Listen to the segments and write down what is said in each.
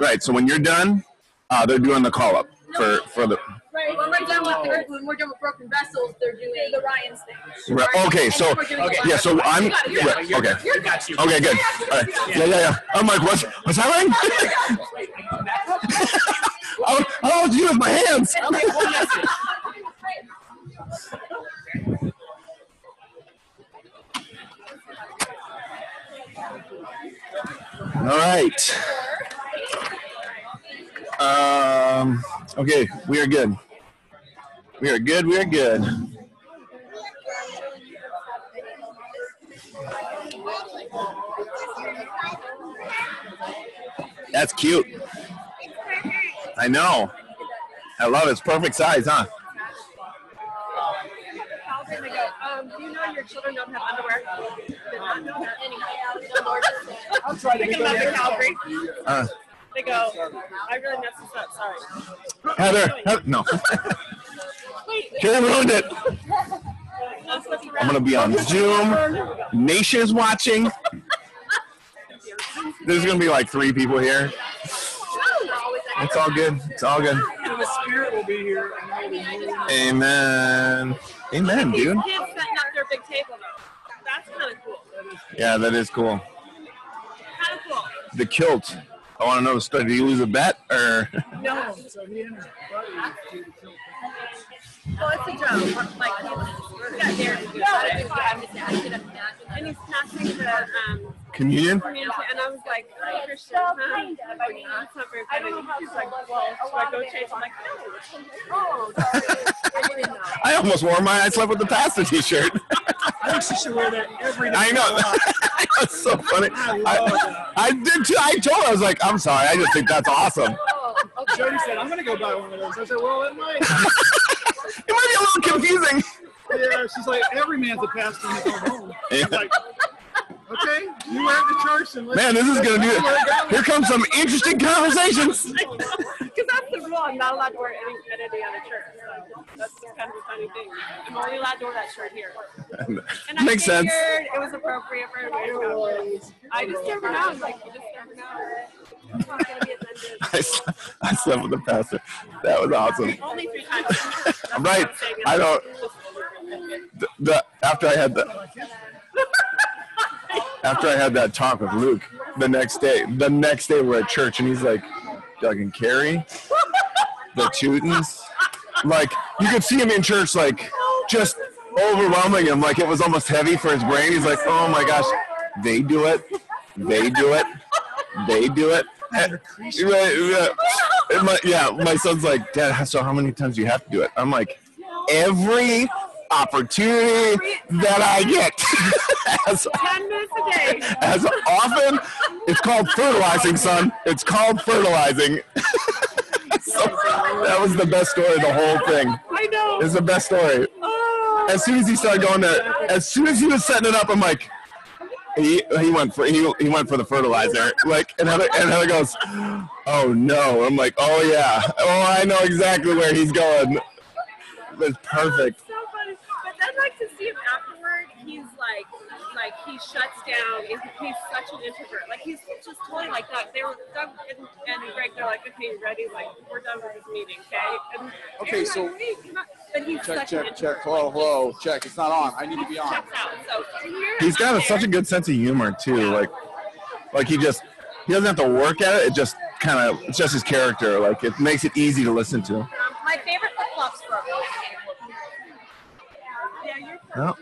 Right. So when you're done, uh, they're doing the call up for for the. Right. When we're done with the, when we're done with broken vessels, they're doing the Ryan stage. Right, okay, And so then we're doing the yeah, so I'm You got it, you got right, it, you're okay. good, you're good. Okay, good. All right. Yeah, yeah, yeah. I'm like, what's what's happening? I I don't use my hands. All right. Um. Okay, we are good. We are good. We are good. That's cute. I know. I love it. It's perfect size, huh? Calvin, they go, um, do you know your children don't have underwear? Did not know that anyway. I'm trying to Thinking get about the Calvary. Uh, They go, I really messed this up, sorry. Heather, Heather, no. Wait, Karen ruined it. I'm gonna be on Zoom. Nation's watching. There's gonna be like three people here. It's all good. It's all good. And the spirit will be here. and we'll be moving. Amen. Amen, dude. Kids setting up their big table though. That's kind of cool. Yeah, that is cool. Kind of cool. The kilt. I want to know the story. Did you lose a bet or? No. So he kill. Well, it's a joke. Like, he's got did a. And the um, Communion? and I was like, "Oh, Christian, huh? That's not very funny." He's like, "Well, should I go change?" I'm like, "No." Oh, sorry. I didn't know. I almost wore mine. I slept with the pastor T-shirt. I think she should wear that every day. I know. that's so funny. I, I did too. I told her I was like, I'm sorry. I just think that's awesome. Oh, okay. Jody said, I'm going to go buy one of those. I said, well, it might. It might be a little confusing. yeah, she's like, every man's a pastor in his own home. Yeah. I'm like, okay, you wear it to church and let's Man, this is gonna do it. Here comes some interesting conversations. Because that's the rule. I'm not allowed to wear any at any other church. So that's kind of a funny thing. I'm only allowed to wear that shirt here. And I Makes sense. it was appropriate for everybody to go. I just never know. Like, you just never know. I'm not gonna be offended. I slept, I slept with the pastor. That was awesome. Only three times. Right. I'm. I don't. The, the, after I had the after I had that talk with Luke, the next day, the next day we're at church and he's like, Doug and Carrie, the Teutons, like you could see him in church, like just overwhelming him, like it was almost heavy for his brain. He's like, oh my gosh, they do it, they do it, they do it. Yeah. My, yeah, my son's like, Dad, so how many times do you have to do it? I'm like, every opportunity that I get. as, Ten minutes a day. as often, it's called fertilizing, son. It's called fertilizing. so, that was the best story of the whole thing. I know. It's the best story. Oh. As soon as he started going there, as soon as he was setting it up, I'm like, he, he went for he, he went for the fertilizer. Like and Heather and Heather goes, Oh no. I'm like, Oh yeah. Oh I know exactly where he's going. It's perfect. so funny. But then, like to see him afterward, he's like, like he shuts down. He's, he's such an introvert. Like he's just totally like that. They were Doug and, and Greg. They're like, okay, you ready? Like we're done with this meeting, okay? And Okay, so- like, wait, come. But he's Check, such check, introvert. check. Hello, hello. Check. It's not on. I need to be on. Checks out. So He's got a, such a good sense of humor too. Like like he just he doesn't have to work at it. It just kind of it's just his character. Like it makes it easy to listen to. My favorite flip flops for. Yeah,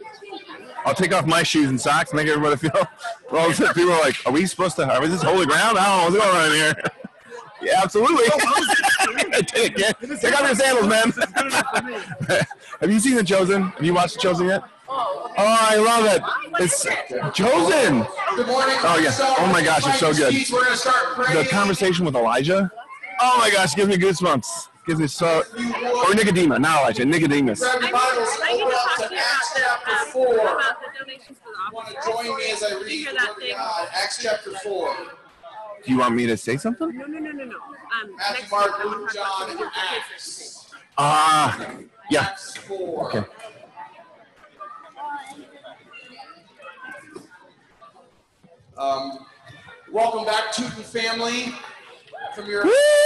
I'll take off my shoes and socks, make everybody feel. Well, all of a sudden people are like, "Are we supposed to? Are we this holy ground? I don't know what's going on here." Yeah, absolutely. take, it. take off your sandals, man. Have you seen The Chosen? Have you watched The Chosen yet? Oh, Oh, I love it. It's Chosen. Good morning. Oh, yeah. Oh, my gosh, it's so good. We're going to start The conversation with Elijah. Oh my gosh, gives me goosebumps. Gives me so. Or Nicodemus, not Elijah. Nicodemus. Grab your I need open to up talk to to you Acts about the, chapter um, 4. about the donations for the You want to join me as I Did you read hear the that word of thing? God. Acts chapter 4. Do you want me to say something? No, no, no, no, no. Um, Matthew, next Mark, week, I wanna Luke, John, and Acts. Ah, yeah. Acts 4. Okay. Um, welcome back, Tootin family. From your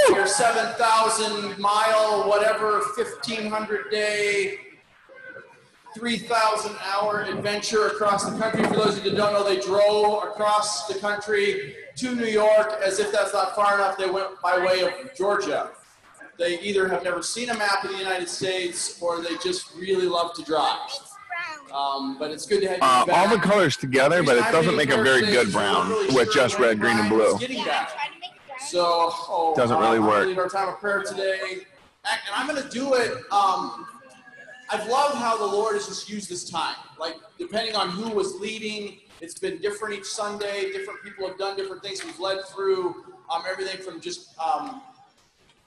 your 7,000 mile, whatever, 1,500 day, 3,000 hour adventure across the country. For those of you that don't know, they drove across the country to New York. As if that's not far enough, they went by way of Georgia. They either have never seen a map of the United States or they just really love to drive. Um, but it's good to have you Uh, back. all the colors together, but it doesn't make a very good brown really with sure just red, green, and blue. So, oh, Doesn't uh, really I'm work. our time of prayer today, and I'm going to do it. Um, I've loved how the Lord has just used this time. Like depending on who was leading, it's been different each Sunday. Different people have done different things. We've led through um, everything from just um,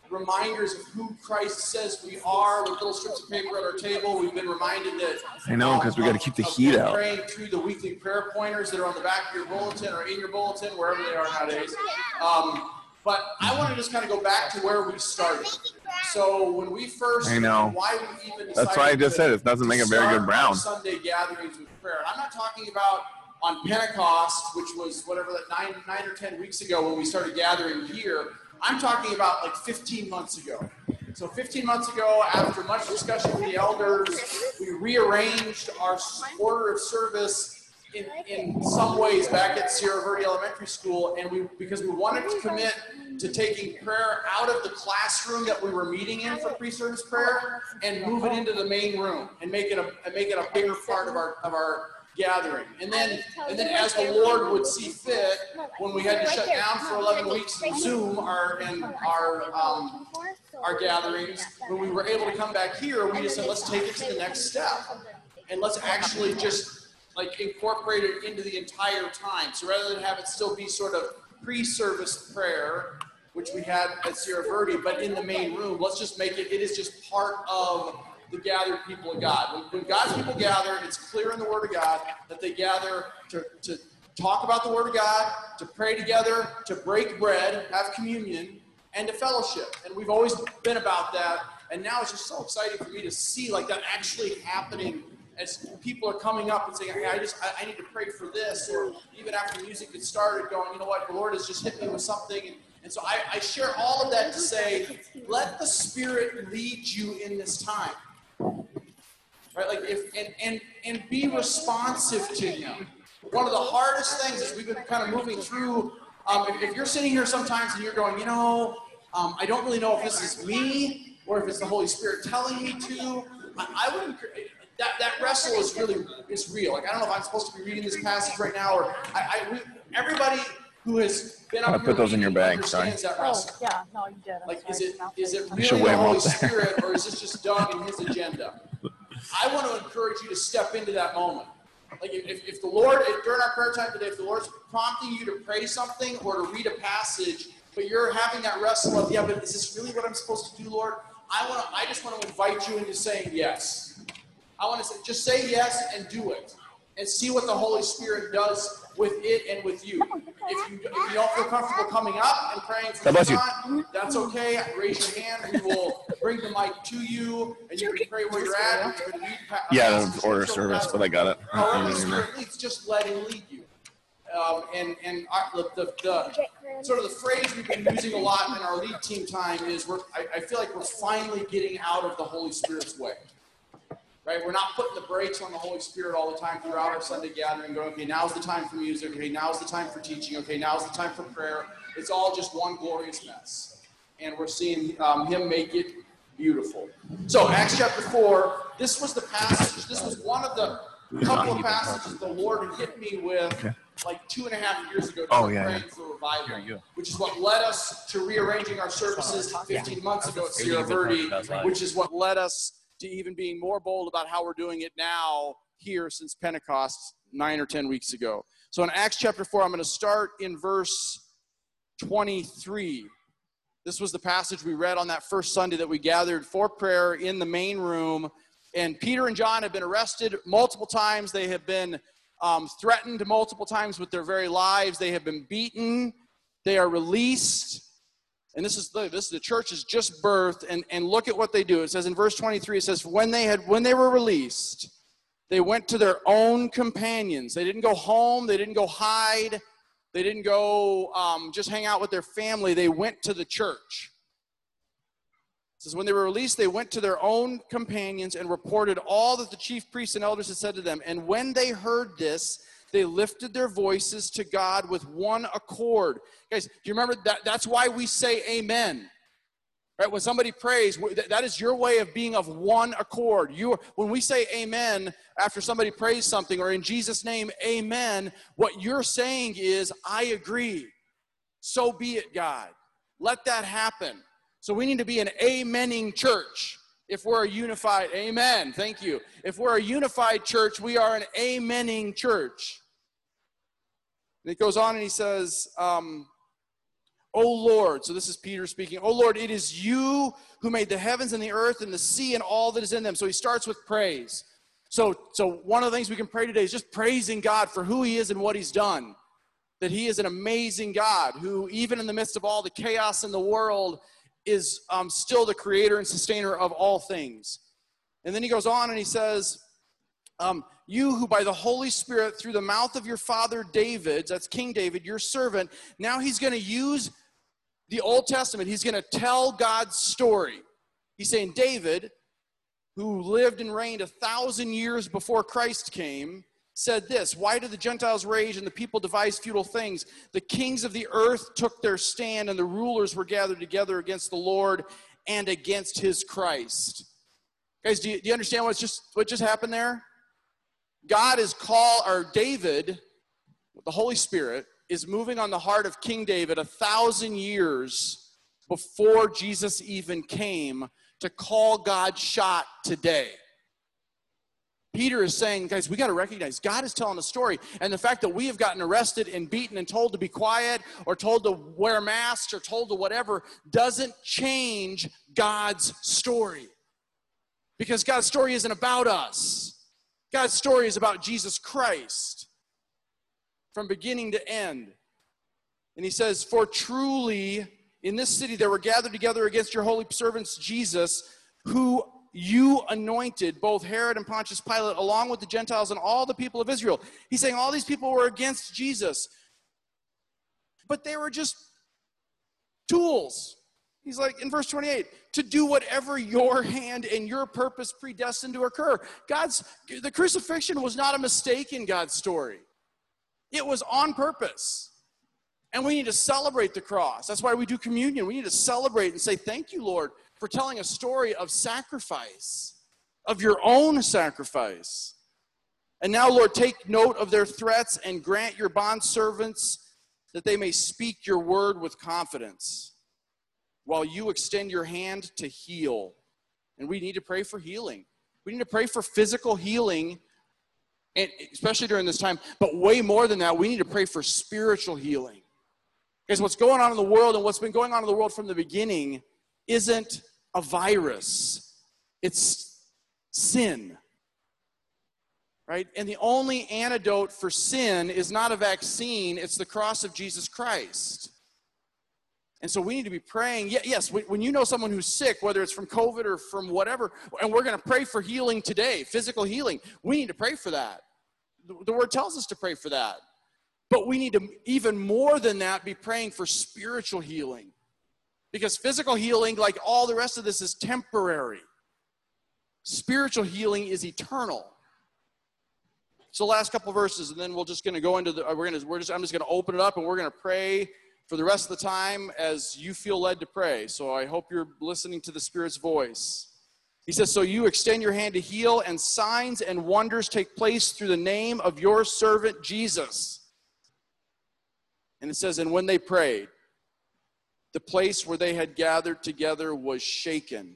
reminders of who Christ says we are with little strips of paper at our table. We've been reminded that. I know, 'cause we gotta keep the heat out. Praying through the weekly prayer pointers that are on the back of your bulletin or in your bulletin, wherever they are nowadays. Um, but I want to just kind of go back to where we started. So when we first, I know. why we even That's why I just to- said it doesn't make a very good brown. Sunday gatherings with prayer. I'm not talking about on Pentecost, which was whatever that nine nine or ten weeks ago when we started gathering here. I'm talking about like 15 months ago. So 15 months ago, after much discussion with the elders, we rearranged our order of service in, in some ways back at Sierra Verde Elementary School, and we because we wanted to commit to taking prayer out of the classroom that we were meeting in for pre-service prayer and move it into the main room and make it a and make it a bigger part of our of our gathering. And then and then as the Lord would see fit, when we had to shut down for 11 weeks in Zoom our and our um, our gatherings, when we were able to come back here, we just said let's take it to the next step and let's actually just like incorporate it into the entire time. So rather than have it still be sort of pre-service prayer, which we had at Sierra Verde, but in the main room, let's just make it. It is just part of the gathered people of God. When, when God's people gather, it's clear in the Word of God that they gather to, to talk about the Word of God, to pray together, to break bread, have communion, and to fellowship. And we've always been about that. And now it's just so exciting for me to see like that actually happening as people are coming up and saying, hey, I just, I, I need to pray for this. Or even after music gets started going, you know what, the Lord has just hit me with something. And, and so I, I share all of that to say, let the Spirit lead you in this time. Right? Like if, and, and, and be responsive to Him. One of the hardest things is we've been kind of moving through um, if, if you're sitting here sometimes and you're going, you know, um, I don't really know if this is me or if it's the Holy Spirit telling me to. I, I would encourage that that wrestle is really is real. Like I don't know if I'm supposed to be reading this passage right now or I, I we, everybody who has been I'll put those in your bag, sorry. understands that Oh, yeah, no, you did. I'm Like, is sorry. it Mouth is it is- really should the weigh 'em Holy. Spirit, or is this just Doug and his agenda? I want to encourage you to step into that moment. Like, if, if the Lord, if during our prayer time today, if the Lord's prompting you to pray something or to read a passage, but you're having that wrestle of, yeah, but is this really what I'm supposed to do, Lord? I want to, I just want to invite you into saying yes. I want to say, just say yes and do it, and see what the Holy Spirit does with it and with you. If you, if you don't feel comfortable coming up and praying for God you. That's okay. Raise your hand. We will bring the mic to you, and you can pray where you're at. you pa- Yeah, passages the order from service, but I got it. However, the Spirit leads, just let Him lead you. Um, and and I, the, the, the sort of the phrase we've been using a lot in our lead team time is we're I, I feel like we're finally getting out of the Holy Spirit's way. Right? We're not putting the brakes on the Holy Spirit all the time throughout our Sunday gathering, going, okay, now's the time for music, okay, now's the time for teaching, okay, now's the time for prayer. It's all just one glorious mess. And we're seeing um, him make it beautiful. So, Acts chapter 4, this was the passage, this was one of the couple of passages the Lord hit me with like two and a half years ago. Oh, during yeah, praying yeah. for revival, Here you which is what led us to rearranging our services 15 months ago at Sierra Verde, which is what led us to even being more bold about how we're doing it now here since Pentecost nine or 10 weeks ago. So in Acts chapter 4, I'm going to start in verse 23. This was the passage we read on that first Sunday that we gathered for prayer in the main room. And Peter and John have been arrested multiple times. They have been um, threatened multiple times with their very lives. They have been beaten. They are released. And this is the, this the church is just birthed. And, and look at what they do. It says in verse 23, it says, when they had when they were released, they went to their own companions. They didn't go home, they didn't go hide. They didn't go um, just hang out with their family, they went to the church. It says, when they were released, they went to their own companions and reported all that the chief priests and elders had said to them. And when they heard this, they lifted their voices to God with one accord. Guys, do you remember that? That's why we say amen. Right? When somebody prays, that is your way of being of one accord. You, when we say amen after somebody prays something or in Jesus' name, amen, what you're saying is, I agree. So be it, God. Let that happen. So we need to be an amening church if we're a unified, amen. Thank you. If we're a unified church, we are an amening church. And it goes on and he says, um, O Lord, so this is Peter speaking, O Lord, it is you who made the heavens and the earth and the sea and all that is in them. So he starts with praise. So, so one of the things we can pray today is just praising God for who he is and what he's done. That he is an amazing God who, even in the midst of all the chaos in the world, is um, still the creator and sustainer of all things. And then he goes on and he says, um, You who by the Holy Spirit, through the mouth of your father David, that's King David, your servant, now he's going to use the Old Testament, he's going to tell God's story. He's saying, David, who lived and reigned a thousand years before Christ came, said this Why do the Gentiles rage and the people devise futile things? The kings of the earth took their stand, and the rulers were gathered together against the Lord and against his Christ. Guys, do you, do you understand what's just, what just happened there? God is called, or David, the Holy Spirit, is moving on the heart of King David a thousand years before Jesus even came to call God shot today. Peter is saying, guys, we got to recognize God is telling a story. And the fact that we have gotten arrested and beaten and told to be quiet or told to wear masks or told to whatever doesn't change God's story. Because God's story isn't about us, God's story is about Jesus Christ from beginning to end. And he says, For truly in this city there were gathered together against your holy servants Jesus, who you anointed, both Herod and Pontius Pilate, along with the Gentiles and all the people of Israel. He's saying all these people were against Jesus, but they were just tools. He's like in verse 28 to do whatever your hand and your purpose predestined to occur. God's the crucifixion was not a mistake in God's story. It was on purpose. And we need to celebrate the cross. That's why we do communion. We need to celebrate and say, Thank you, Lord, for telling a story of sacrifice, of your own sacrifice. And now, Lord, take note of their threats and grant your bondservants that they may speak your word with confidence while you extend your hand to heal. And we need to pray for healing. We need to pray for physical healing and especially during this time. But way more than that, we need to pray for spiritual healing. Because what's going on in the world and what's been going on in the world from the beginning isn't a virus, it's sin. Right? And the only antidote for sin is not a vaccine, it's the cross of Jesus Christ. And so we need to be praying. Yes, when you know someone who's sick, whether it's from COVID or from whatever, and we're going to pray for healing today, physical healing, we need to pray for that. The word tells us to pray for that. But we need to, even more than that, be praying for spiritual healing. Because physical healing, like all the rest of this, is temporary. Spiritual healing is eternal. So, last couple verses, and then we're just going to go into the. Uh, we're going to. We're just. I'm just going to open it up, and we're going to pray for the rest of the time as you feel led to pray. So I hope you're listening to the Spirit's voice. He says, So you extend your hand to heal, and signs and wonders take place through the name of your servant Jesus. And it says, And when they prayed, the place where they had gathered together was shaken.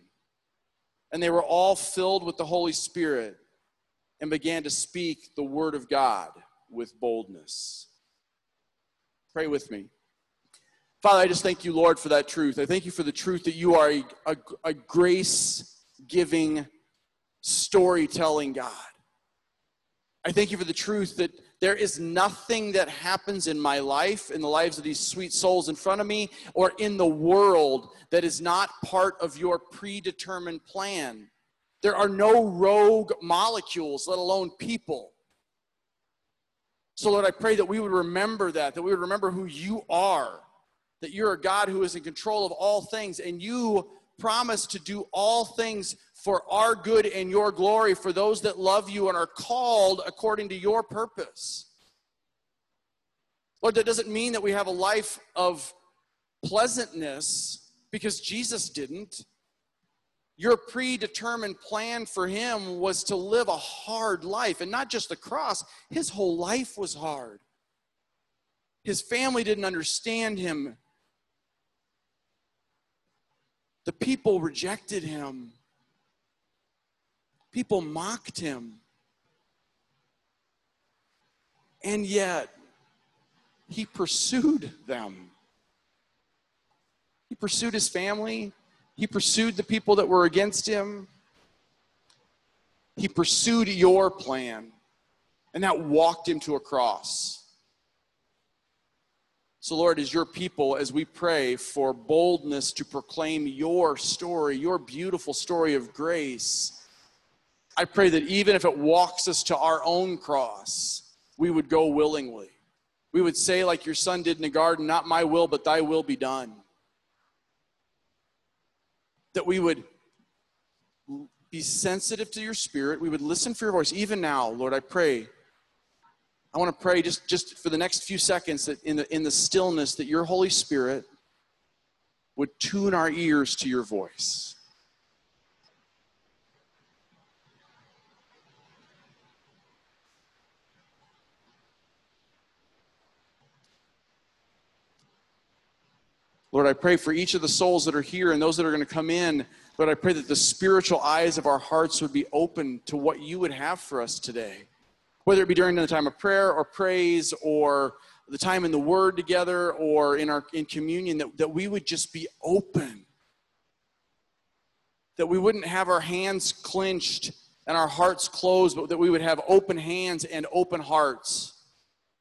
And they were all filled with the Holy Spirit and began to speak the word of God with boldness. Pray with me. Father, I just thank you, Lord, for that truth. I thank you for the truth that you are a, a, a grace giving, storytelling God. I thank you for the truth that there is nothing that happens in my life, in the lives of these sweet souls in front of me, or in the world that is not part of your predetermined plan. There are no rogue molecules, let alone people. So, Lord, I pray that we would remember that, that we would remember who you are, that you're a God who is in control of all things, and you promise to do all things for our good and your glory for those that love you and are called according to your purpose. Lord, that doesn't mean that we have a life of pleasantness because Jesus didn't. Your predetermined plan for him was to live a hard life, and not just the cross, his whole life was hard. His family didn't understand him. The people rejected him. People mocked him. And yet, he pursued them. He pursued his family, he pursued the people that were against him. He pursued your plan, and that walked him to a cross. So, Lord, as your people, as we pray for boldness to proclaim your story, your beautiful story of grace, I pray that even if it walks us to our own cross, we would go willingly. We would say, like your son did in the garden, Not my will, but thy will be done that we would be sensitive to your spirit. We would listen for your voice. Even now, Lord, I pray. I want to pray just, just for the next few seconds that in the, in the stillness that your Holy Spirit would tune our ears to your voice. Lord, I pray for each of the souls that are here and those that are going to come in. Lord, I pray that the spiritual eyes of our hearts would be open to what you would have for us today. Whether it be during the time of prayer or praise or the time in the word together or in our in communion, that, that we would just be open. That we wouldn't have our hands clenched and our hearts closed, but that we would have open hands and open hearts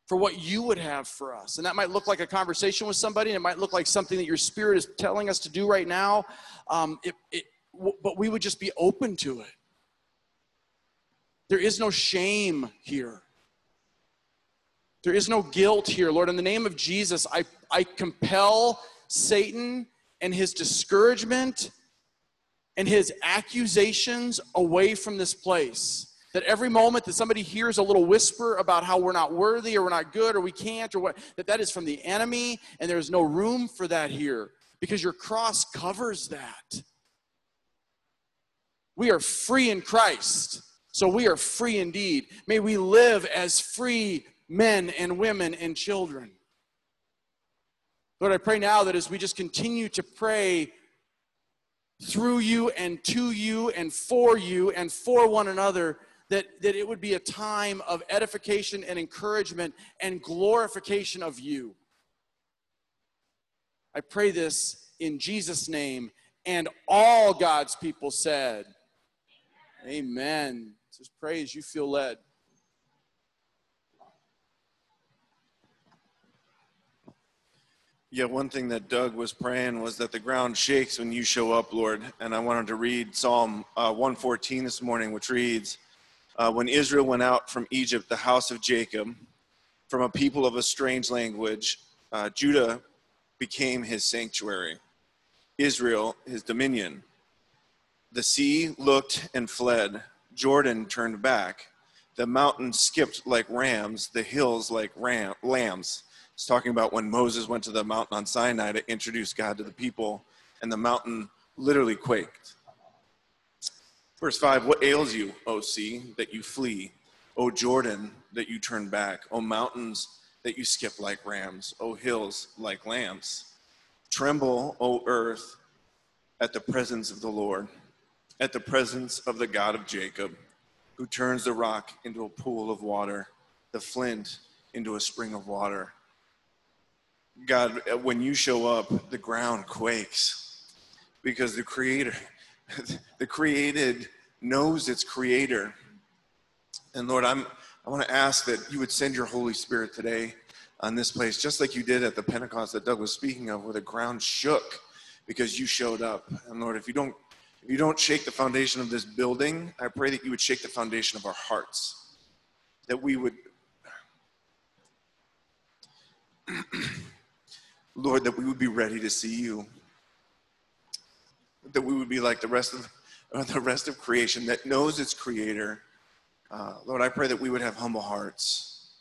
for what you would have for us. And that might look like a conversation with somebody, and it might look like something that your spirit is telling us to do right now. Um, it, it, but we would just be open to it. There is no shame here. There is no guilt here. Lord, in the name of Jesus, I, I compel Satan and his discouragement and his accusations away from this place. That every moment that somebody hears a little whisper about how we're not worthy or we're not good or we can't or what, that that is from the enemy and there's no room for that here because your cross covers that. We are free in Christ, so we are free indeed. May we live as free men and women and children. Lord, I pray now that as we just continue to pray through you and to you and for you and for one another, that, that it would be a time of edification and encouragement and glorification of you. I pray this in Jesus' name. And all God's people said, Amen. Just pray as you feel led. Yeah, one thing that Doug was praying was that the ground shakes when you show up, Lord. And I wanted to read Psalm uh, 114 this morning, which reads, uh, when Israel went out from Egypt, the house of Jacob, from a people of a strange language, uh, Judah became his sanctuary, Israel his dominion. The sea looked and fled, Jordan turned back, the mountains skipped like rams, the hills like ram- lambs. It's talking about when Moses went to the mountain on Sinai to introduce God to the people, and the mountain literally quaked. Verse 5 What ails you, O sea, that you flee? O Jordan, that you turn back? O mountains, that you skip like rams? O hills, like lambs? Tremble, O earth, at the presence of the Lord, at the presence of the God of Jacob, who turns the rock into a pool of water, the flint into a spring of water. God, when you show up, the ground quakes because the Creator the created knows its creator. And Lord, I'm, I want to ask that you would send your Holy Spirit today on this place, just like you did at the Pentecost that Doug was speaking of, where the ground shook because you showed up. And Lord, if you don't you don't shake the foundation of this building, I pray that you would shake the foundation of our hearts. That we would Lord, that we would be ready to see you. That we would be like the rest of the rest of creation that knows its creator. Uh, Lord, I pray that we would have humble hearts.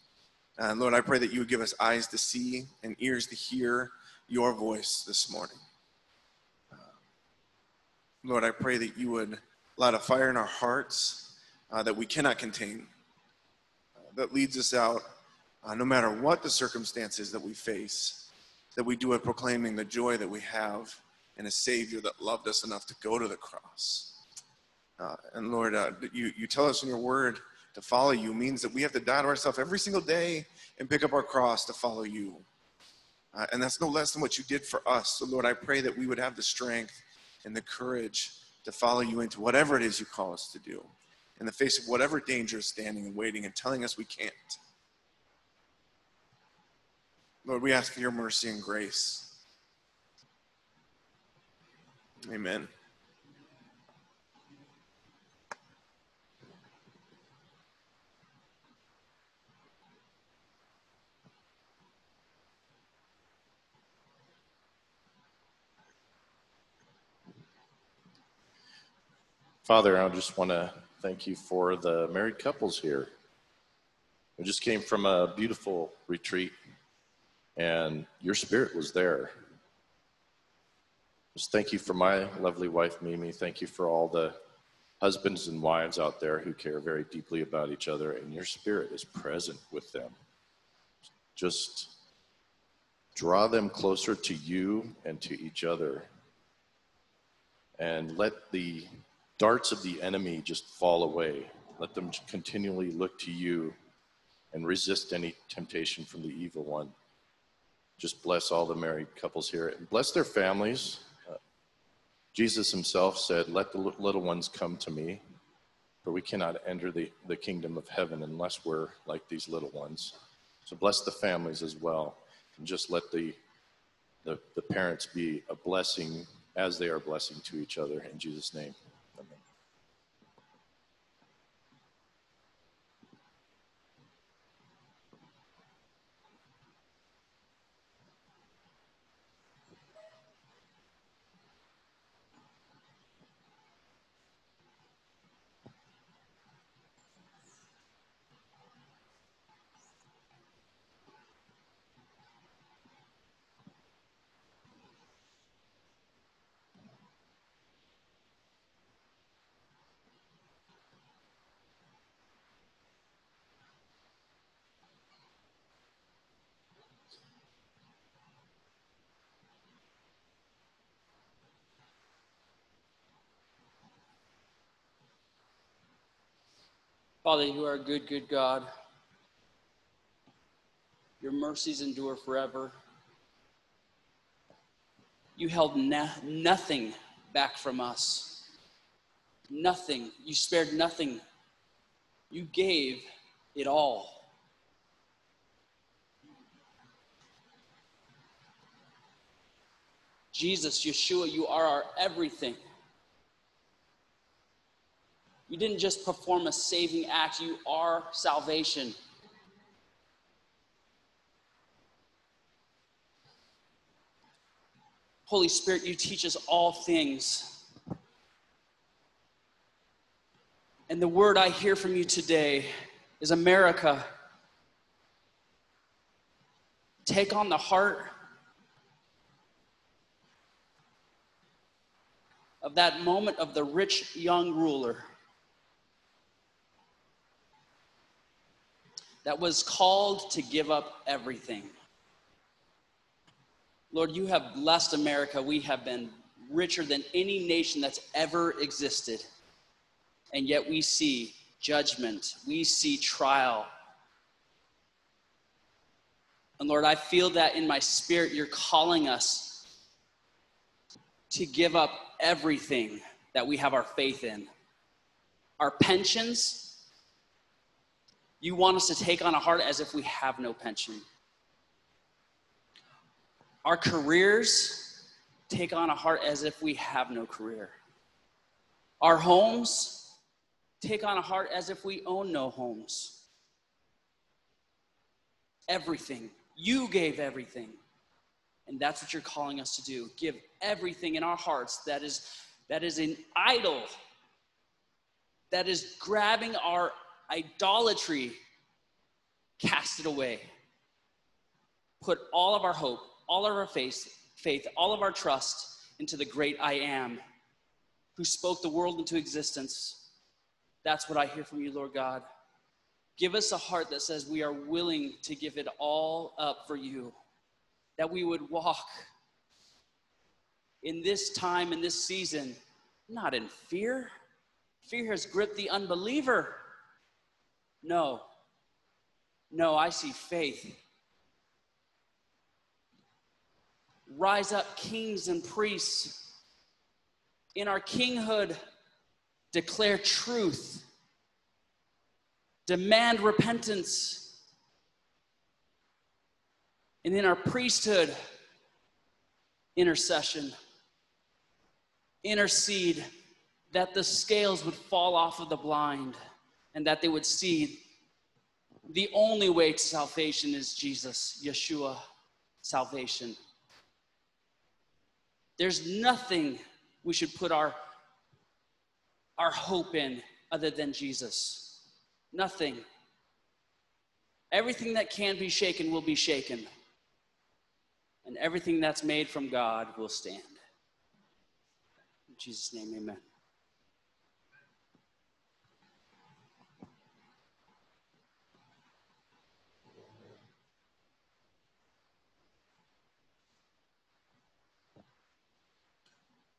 Uh, Lord, I pray that you would give us eyes to see and ears to hear your voice this morning. Lord, I pray that you would light a fire in our hearts uh, that we cannot contain, uh, that leads us out uh, no matter what the circumstances that we face, that we do it proclaiming the joy that we have in a Savior that loved us enough to go to the cross. Uh, and Lord, uh, you, you tell us in your word to follow you means that we have to die to ourselves every single day and pick up our cross to follow you. Uh, and that's no less than what you did for us. So, Lord, I pray that we would have the strength and the courage to follow you into whatever it is you call us to do in the face of whatever danger is standing and waiting and telling us we can't. Lord, we ask for your mercy and grace. Amen. Father, I just want to thank you for the married couples here. We just came from a beautiful retreat, and your spirit was there. Just thank you for my lovely wife, Mimi. Thank you for all the husbands and wives out there who care very deeply about each other, and your spirit is present with them. Just draw them closer to you and to each other, and let the darts of the enemy just fall away. Let them continually look to you and resist any temptation from the evil one. Just bless all the married couples here and bless their families. Uh, Jesus himself said, Let the little ones come to me, for we cannot enter the, the kingdom of heaven unless we're like these little ones. So bless the families as well. And just let the, the, the parents be a blessing as they are blessing to each other. In Jesus' name. Father, you are a good, good God. Your mercies endure forever. You held no- nothing back from us. Nothing. You spared nothing. You gave it all. Jesus, Yeshua, you are our everything. You didn't just perform a saving act, you are salvation. Holy Spirit, you teach us all things. And the word I hear from you today is America. Take on the heart of that moment of the rich young ruler. That was called to give up everything. Lord, you have blessed America. We have been richer than any nation that's ever existed. And yet we see judgment, we see trial. And Lord, I feel that in my spirit, you're calling us to give up everything that we have our faith in our pensions you want us to take on a heart as if we have no pension. Our careers take on a heart as if we have no career. Our homes take on a heart as if we own no homes. Everything You gave everything. And that's what you're calling us to do. Give everything in our hearts that is that is an idol that is grabbing our idolatry. Cast it away. Put all of our hope, all of our faith, faith, all of our trust into the great I am who spoke the world into existence. That's what I hear from you, Lord God. Give us a heart that says we are willing to give it all up for you, that we would walk in this time, in this season, not in fear. Fear has gripped the unbeliever. No, no, I see faith. Rise up, kings and priests. In our kinghood, declare truth demand repentance. And in our priesthood, intercession, intercede that the scales would fall off of the blind and that they would see the only way to salvation is Jesus, Yeshua, salvation. There's nothing we should put our, our hope in other than Jesus. Nothing. Everything that can be shaken will be shaken. And everything that's made from God will stand. In Jesus' name, amen.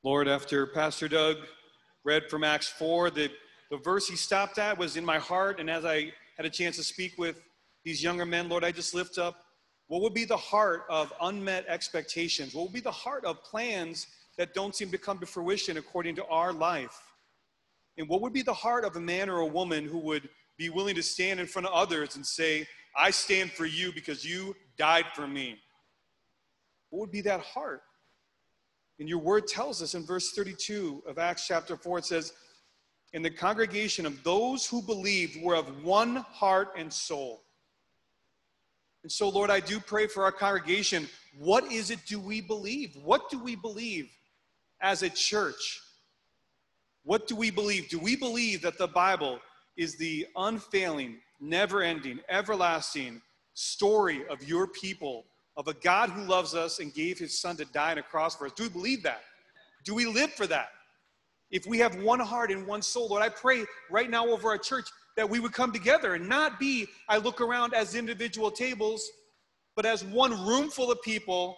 Lord, after Pastor Doug read from Acts 4, the the verse he stopped at was in my heart. And as I had a chance to speak with these younger men, Lord, I just lift up what would be the heart of unmet expectations? What would be the heart of plans that don't seem to come to fruition according to our life? And what would be the heart of a man or a woman who would be willing to stand in front of others and say, I stand for you because you died for me? What would be that heart? And your word tells us in verse 32 of Acts chapter 4, it says, in the congregation of those who believed were of one heart and soul. And so, Lord, I do pray for our congregation. What is it do we believe? What do we believe as a church? What do we believe? Do we believe that the Bible is the unfailing, never ending, everlasting story of your people, of a God who loves us and gave his son to die on a cross for us? Do we believe that? Do we live for that? if we have one heart and one soul, Lord, I pray right now over our church that we would come together and not be, I look around as individual tables, but as one room full of people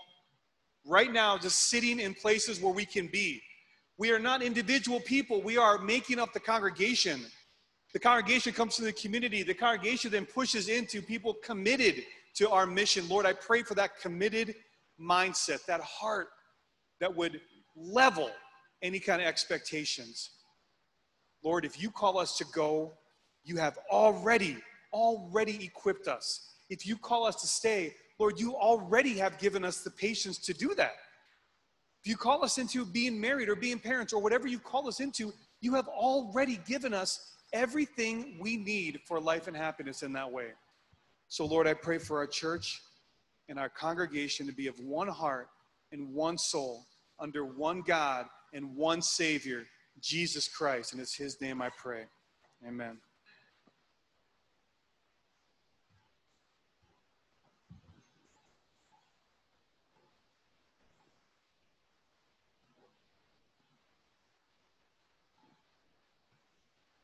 right now, just sitting in places where we can be. We are not individual people, we are making up the congregation. The congregation comes from the community. The congregation then pushes into people committed to our mission. Lord, I pray for that committed mindset, that heart that would level any kind of expectations. Lord, if you call us to go, you have already, already equipped us. If you call us to stay, Lord, you already have given us the patience to do that. If you call us into being married or being parents or whatever you call us into, you have already given us everything we need for life and happiness in that way. So, Lord, I pray for our church and our congregation to be of one heart and one soul under one God and one Savior, Jesus Christ. And it's His name I pray. Amen.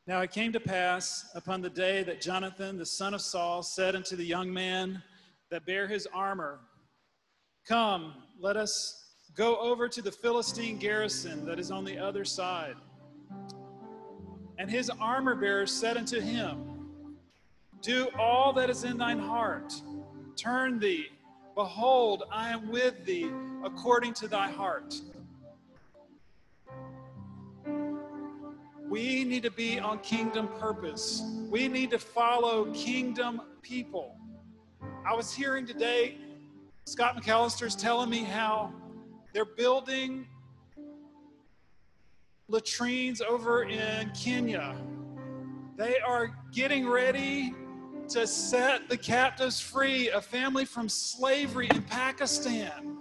Now it came to pass upon the day that Jonathan, the son of Saul, said unto the young man that bare his armor, Come, let us Go over to the Philistine garrison that is on the other side. And his armor bearer said unto him, Do all that is in thine heart. Turn thee. Behold, I am with thee according to thy heart. We need to be on kingdom purpose. We need to follow kingdom people. I was hearing today, Scott McAllister's telling me how they're building latrines over in Kenya. They are getting ready to set the captives free, a family from slavery in Pakistan.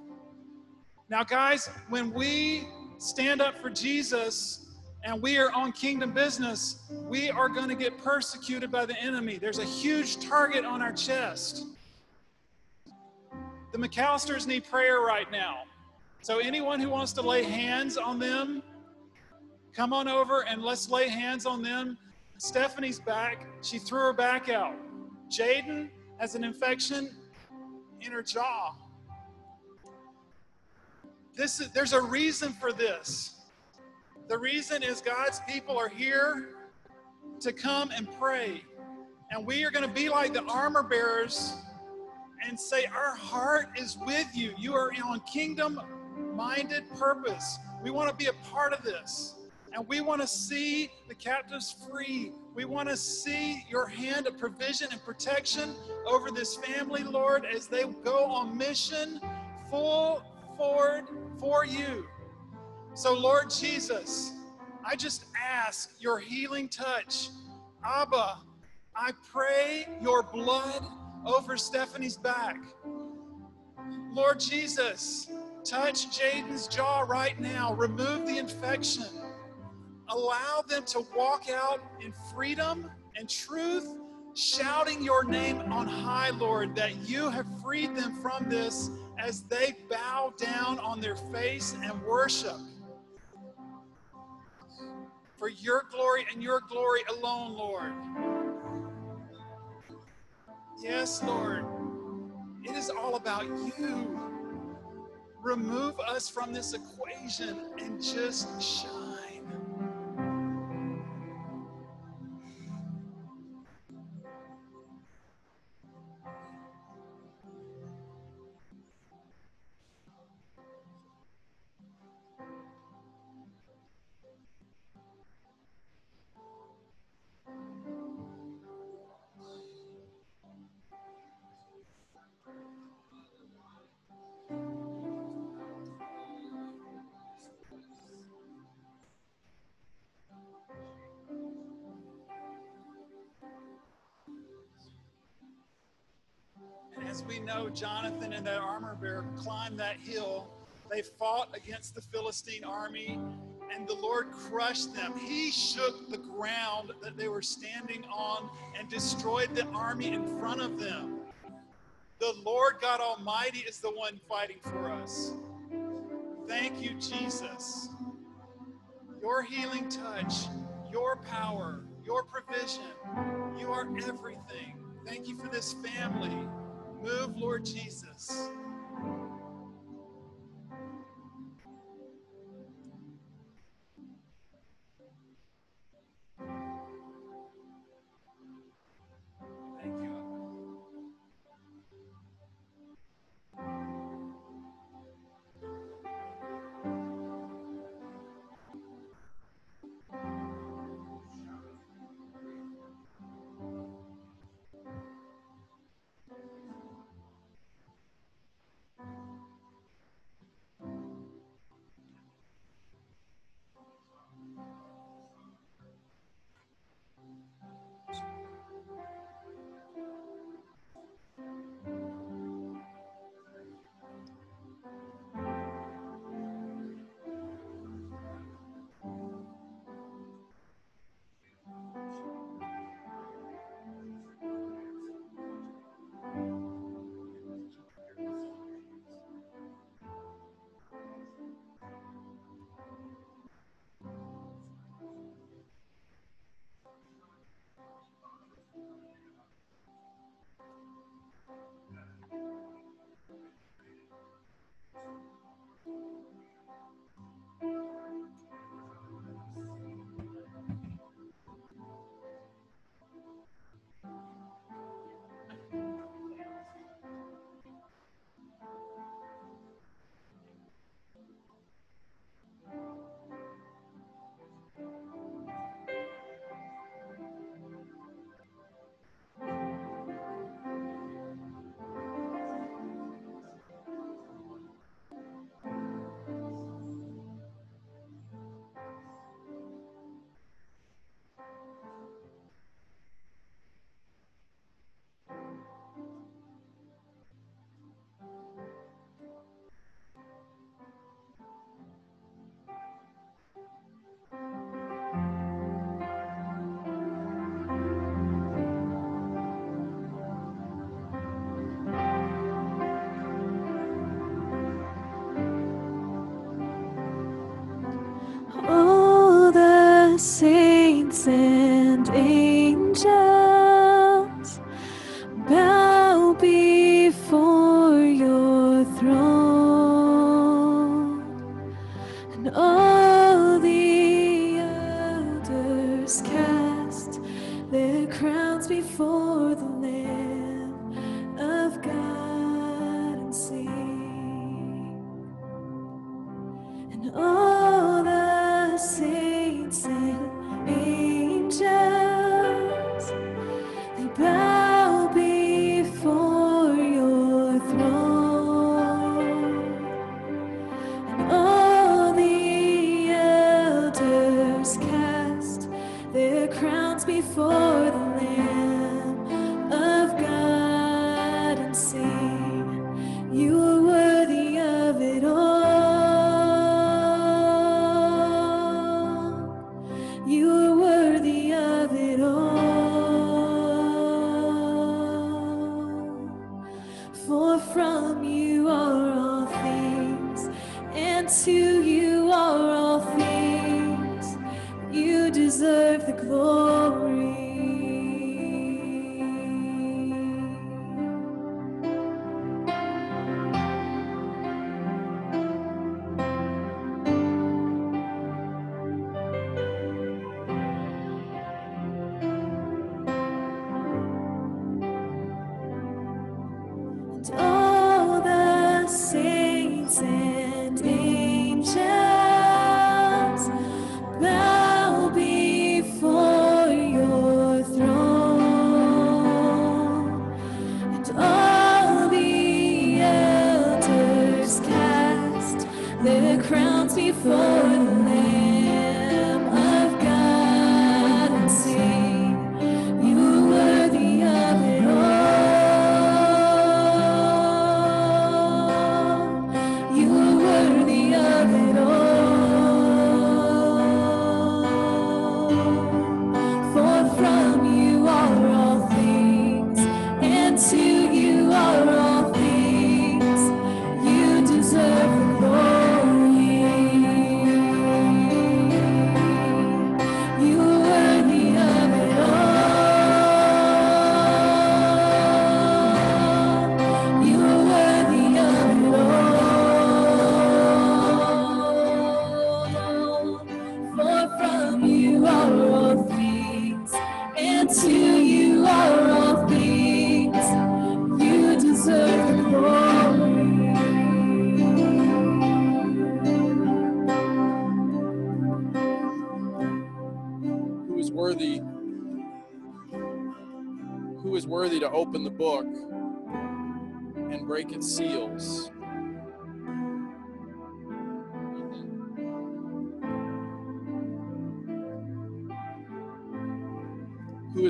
Now, guys, when we stand up for Jesus and we are on kingdom business, we are going to get persecuted by the enemy. There's a huge target on our chest. The McAllisters need prayer right now. So, anyone who wants to lay hands on them, come on over and let's lay hands on them. Stephanie's back. She threw her back out. Jaden has an infection in her jaw. This is, there's a reason for this. The reason is God's people are here to come and pray. And we are going to be like the armor bearers and say, Our heart is with you. You are on kingdom minded purpose. We want to be a part of this. And we want to see the captives free. We want to see your hand of provision and protection over this family, Lord, as they go on mission full forward for you. So, Lord Jesus, I just ask your healing touch. Abba, I pray your blood over Stephanie's back. Lord Jesus, touch Jaden's jaw right now. Remove the infection. Allow them to walk out in freedom and truth, shouting your name on high, Lord, that you have freed them from this as they bow down on their face and worship. For your glory and your glory alone, Lord. Yes, Lord. It is all about you. Remove us from this equation and just shine. As we know, Jonathan and that armor bearer climbed that hill. They fought against the Philistine army, and the Lord crushed them. He shook the ground that they were standing on and destroyed the army in front of them. The Lord God Almighty is the one fighting for us. Thank you, Jesus. Your healing touch, your power, your provision, you are everything. Thank you for this family. Move, Lord Jesus.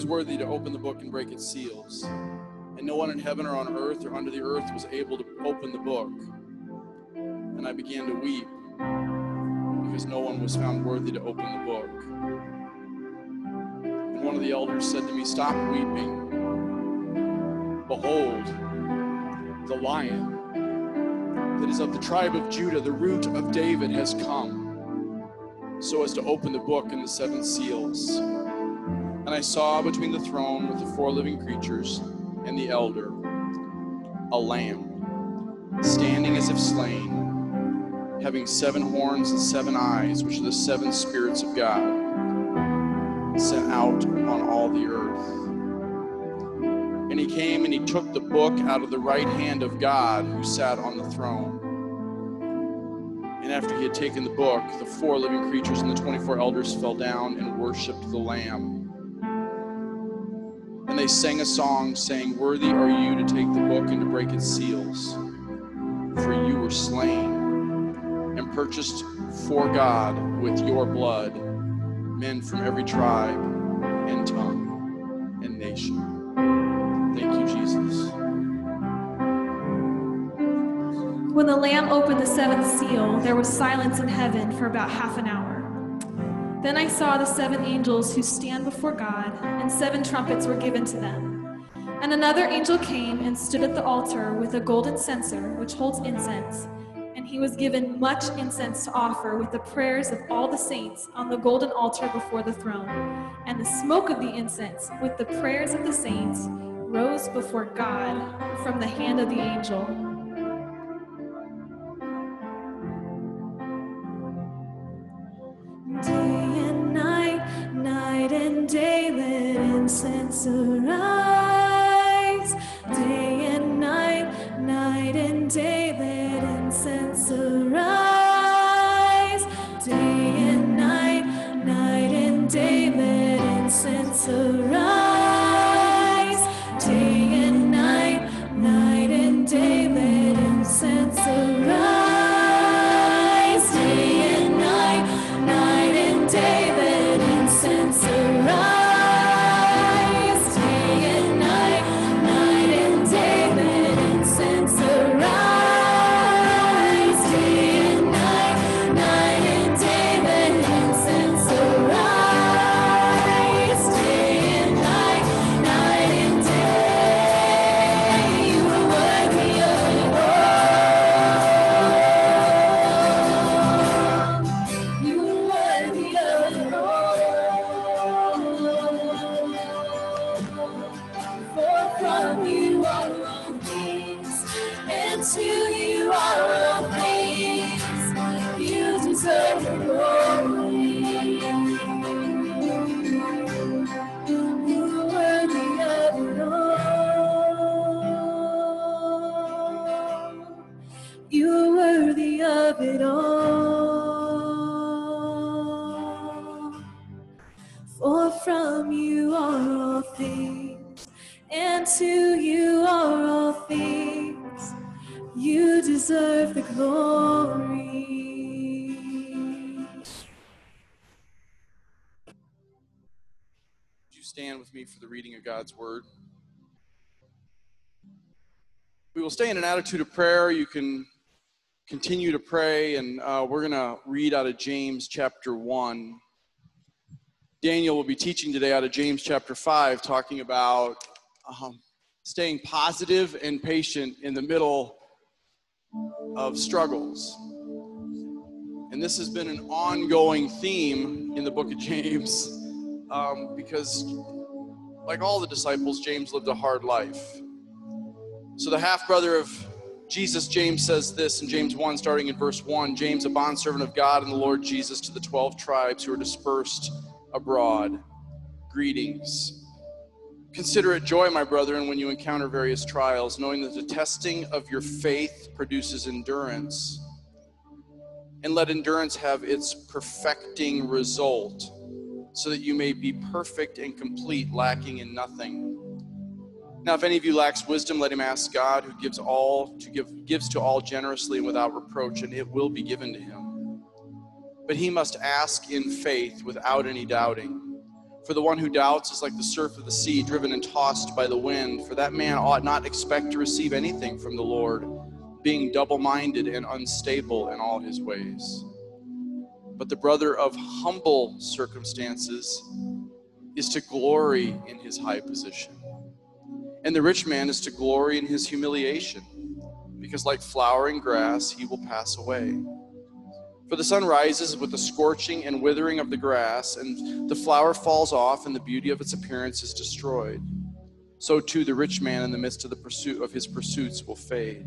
Worthy to open the book and break its seals? And no one in heaven or on earth or under the earth was able to open the book. And I began to weep because no one was found worthy to open the book. And one of the elders said to me, Stop weeping. Behold, the lion that is of the tribe of Judah, the root of David, has come, so as to open the book and the seven seals. And I saw between the throne with the four living creatures and the elder a lamb standing as if slain, having seven horns and seven eyes, which are the seven spirits of God sent out on all the earth. And he came and he took the book out of the right hand of God who sat on the throne. And after he had taken the book, the four living creatures and the 24 elders fell down and worshiped the Lamb. And they sang a song saying, Worthy are you to take the book and to break its seals. For you were slain and purchased for God with your blood men from every tribe and tongue and nation. Thank you, Jesus. When the Lamb opened the seventh seal, there was silence in heaven for about half an hour. Then I saw the seven angels who stand before God, and seven trumpets were given to them. And another angel came and stood at the altar with a golden censer which holds incense, and he was given much incense to offer with the prayers of all the saints on the golden altar before the throne. And the smoke of the incense with the prayers of the saints rose before God from the hand of the angel. Incense arise. Day and night, night and day, let incense arise. Day and night, night and day, let incense arise. For the reading of God's word? We will stay in an attitude of prayer. You can continue to pray, and uh, we're going to read out of James chapter 1. Daniel will be teaching today out of James chapter 5, talking about um, staying positive and patient in the middle of struggles. And this has been an ongoing theme in the book of James um, because, like all the disciples, James lived a hard life. So, the half brother of Jesus, James, says this in James 1, starting in verse 1 James, a bondservant of God and the Lord Jesus, to the 12 tribes who are dispersed abroad. Greetings. Consider it joy, my brethren, when you encounter various trials, knowing that the testing of your faith produces endurance. And let endurance have its perfecting result, so that you may be perfect and complete, lacking in nothing. Now, if any of you lacks wisdom, let him ask God, who gives all to give gives to all generously and without reproach, and it will be given to him. But he must ask in faith, without any doubting. For the one who doubts is like the surf of the sea, driven and tossed by the wind. For that man ought not expect to receive anything from the Lord, being double minded and unstable in all his ways. But the brother of humble circumstances is to glory in his high position. And the rich man is to glory in his humiliation, because like flowering grass, he will pass away. For the sun rises with the scorching and withering of the grass, and the flower falls off, and the beauty of its appearance is destroyed. So too the rich man in the midst of the pursuit of his pursuits will fade.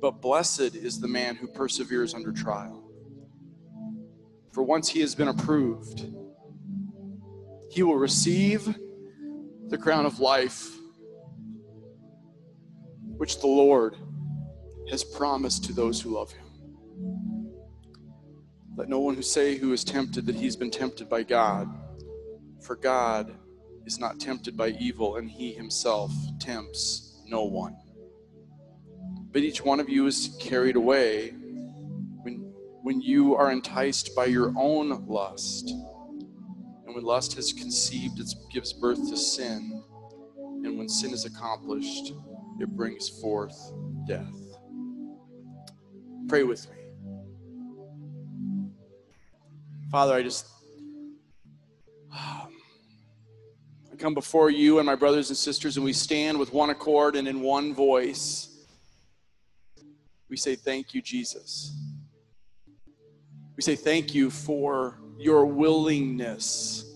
But blessed is the man who perseveres under trial. For once he has been approved, he will receive the crown of life which the Lord has promised to those who love him. Let no one who say who is tempted that he's been tempted by God, for God is not tempted by evil, and he himself tempts no one. But each one of you is carried away when, you are enticed by your own lust. And when lust has conceived, it gives birth to sin. And when sin is accomplished, it brings forth death. Pray with me. Father, I just I come before you and my brothers and sisters, and we stand with one accord and in one voice. We say thank you, Jesus. We say thank you for your willingness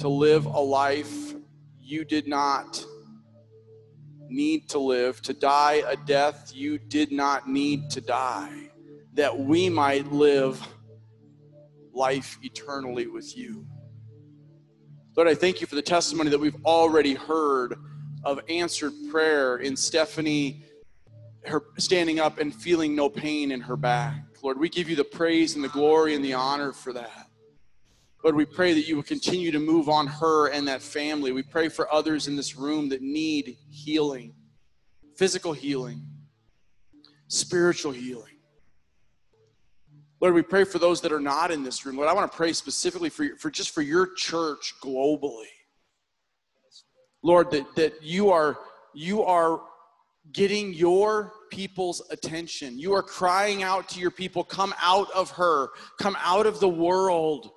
to live a life you did not need to live, to die a death you did not need to die, that we might live life eternally with you. Lord, I thank you for the testimony that we've already heard of answered prayer in Stephanie her standing up and feeling no pain in her back. Lord, we give you the praise and the glory and the honor for that. Lord, we pray that you will continue to move on her and that family. We pray for others in this room that need healing, physical healing, spiritual healing. Lord, we pray for those that are not in this room. Lord, I want to pray specifically for, for just for your church globally. Lord, that, that you are you are getting your people's attention. You are crying out to your people, come out of her, come out of the world,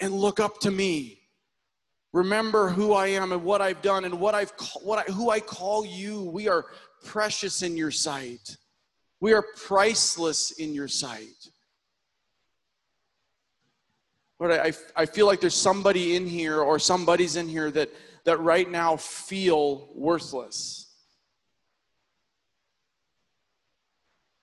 and look up to me. Remember who I am and what I've done and what I've what I, who I call you. We are precious in your sight. We are priceless in your sight. Lord, I, I feel like there's somebody in here or somebody's in here that, that right now feel worthless.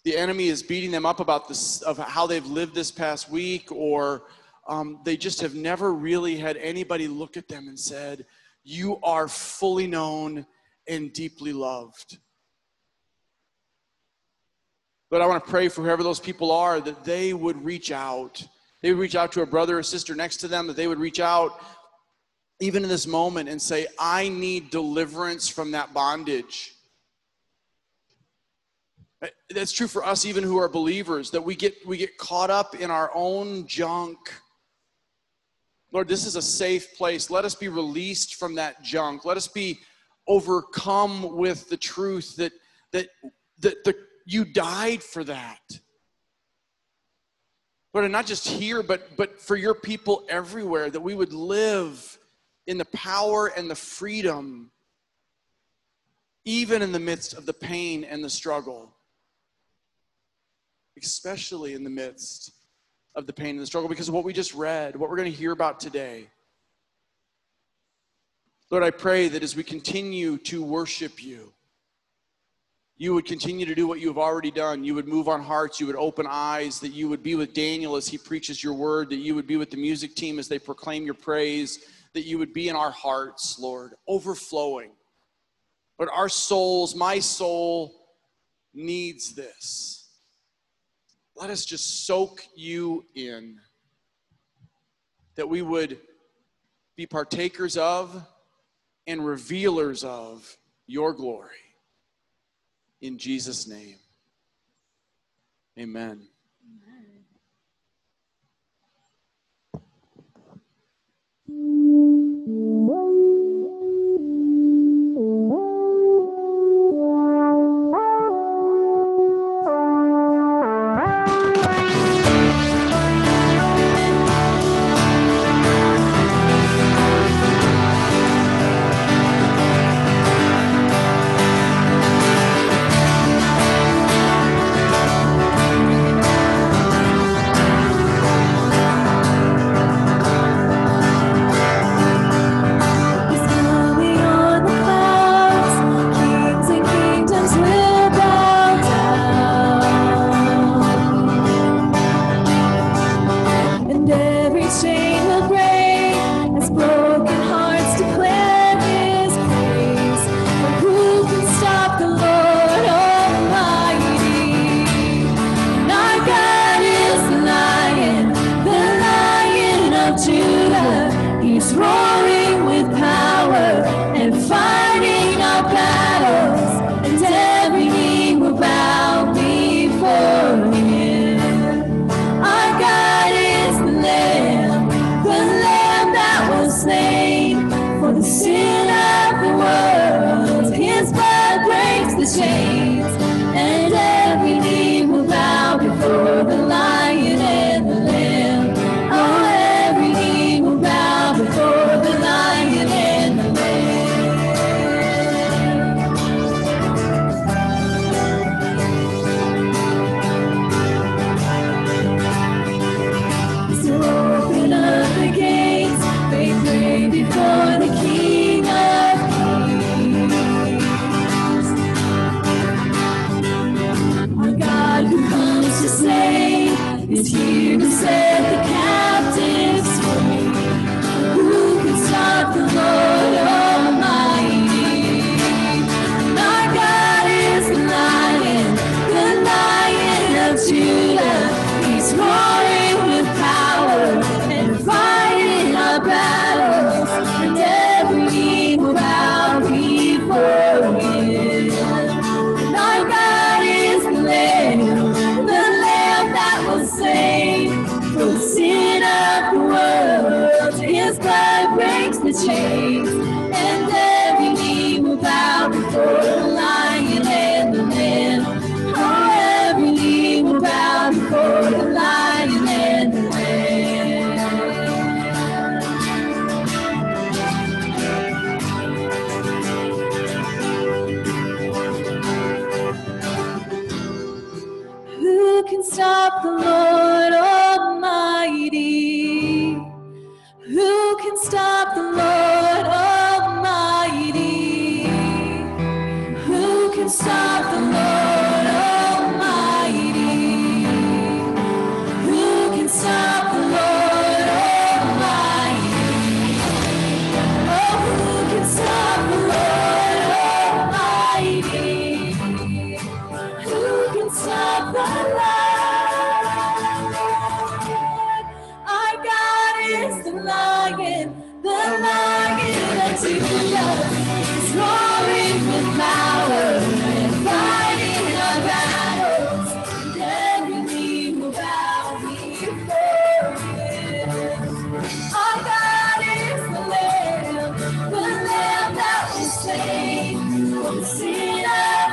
The enemy is beating them up about this of how they've lived this past week, or um, they just have never really had anybody look at them and said, "You are fully known and deeply loved." But I want to pray for whoever those people are that they would reach out they would reach out to a brother or sister next to them, that they would reach out even in this moment and say, I need deliverance from that bondage. Uh, that's true for us, even who are believers, that we get, we get caught up in our own junk. Lord, this is a safe place. Let us be released from that junk. Let us be overcome with the truth that, that, that the, you died for that. Lord, and not just here, but, but for your people everywhere, that we would live in the power and the freedom, even in the midst of the pain and the struggle, especially in the midst of the pain and the struggle, because of what we just read, what we're going to hear about today. Lord, I pray that as we continue to worship you, you would continue to do what you have already done. You would move on hearts. You would open eyes. That you would be with Daniel as he preaches your word. That you would be with the music team as they proclaim your praise. That you would be in our hearts, Lord, overflowing. But our souls, my soul, needs this. Let us just soak you in. That we would be partakers of and revealers of your glory in Jesus' name. Amen.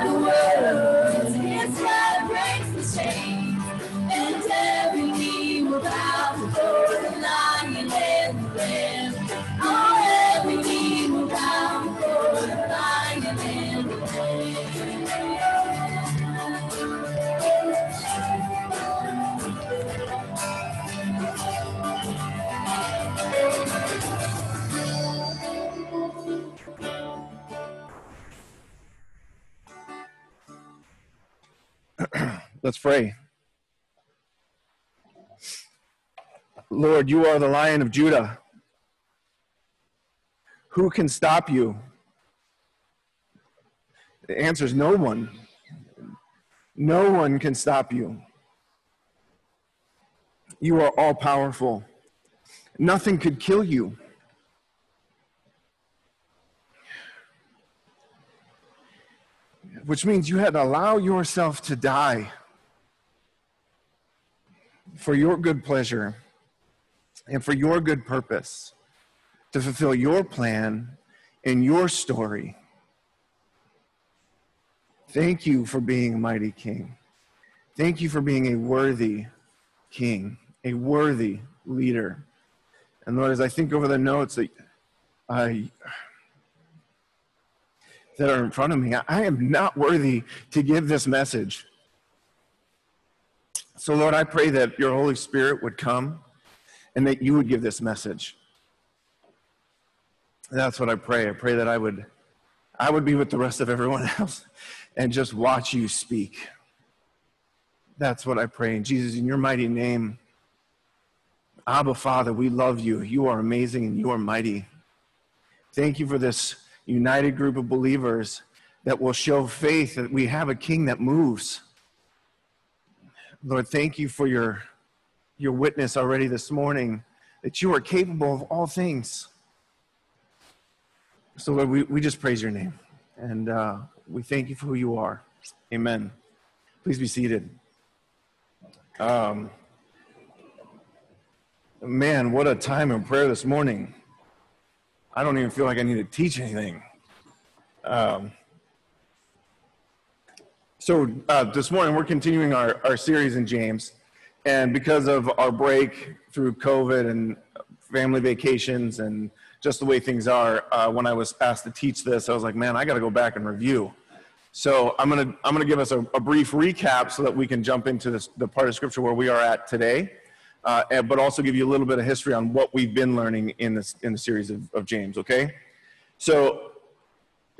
The world. Let's pray. Lord, you are the lion of Judah. Who can stop you? The answer is no one. No one can stop you. You are all powerful. Nothing could kill you. Which means you had to allow yourself to die for your good pleasure and for your good purpose to fulfill your plan and your story. Thank you for being a mighty king. Thank you for being a worthy king, a worthy leader. And Lord, as I think over the notes that I that are in front of me, I am not worthy to give this message. So, Lord, I pray that your Holy Spirit would come and that you would give this message. That's what I pray. I pray that I would I would be with the rest of everyone else and just watch you speak. That's what I pray. In Jesus, in your mighty name, Abba, Father, we love you. You are amazing and you are mighty. Thank you for this united group of believers that will show faith that we have a king that moves. Lord, thank you for your, your witness already this morning that you are capable of all things. So, Lord, we, we just praise your name and uh, we thank you for who you are. Amen. Please be seated. Um, man, what a time of prayer this morning. I don't even feel like I need to teach anything. Um, so uh, this morning we're continuing our, our series in James. And because of our break through COVID and family vacations and just the way things are, uh, when I was asked to teach this, I was like, man, I got to go back and review. So I'm going to I'm to give us a, a brief recap so that we can jump into this, the part of scripture where we are at today. uh, and- but also give you a little bit of history on what we've been learning in this in the series of, of James. Okay, so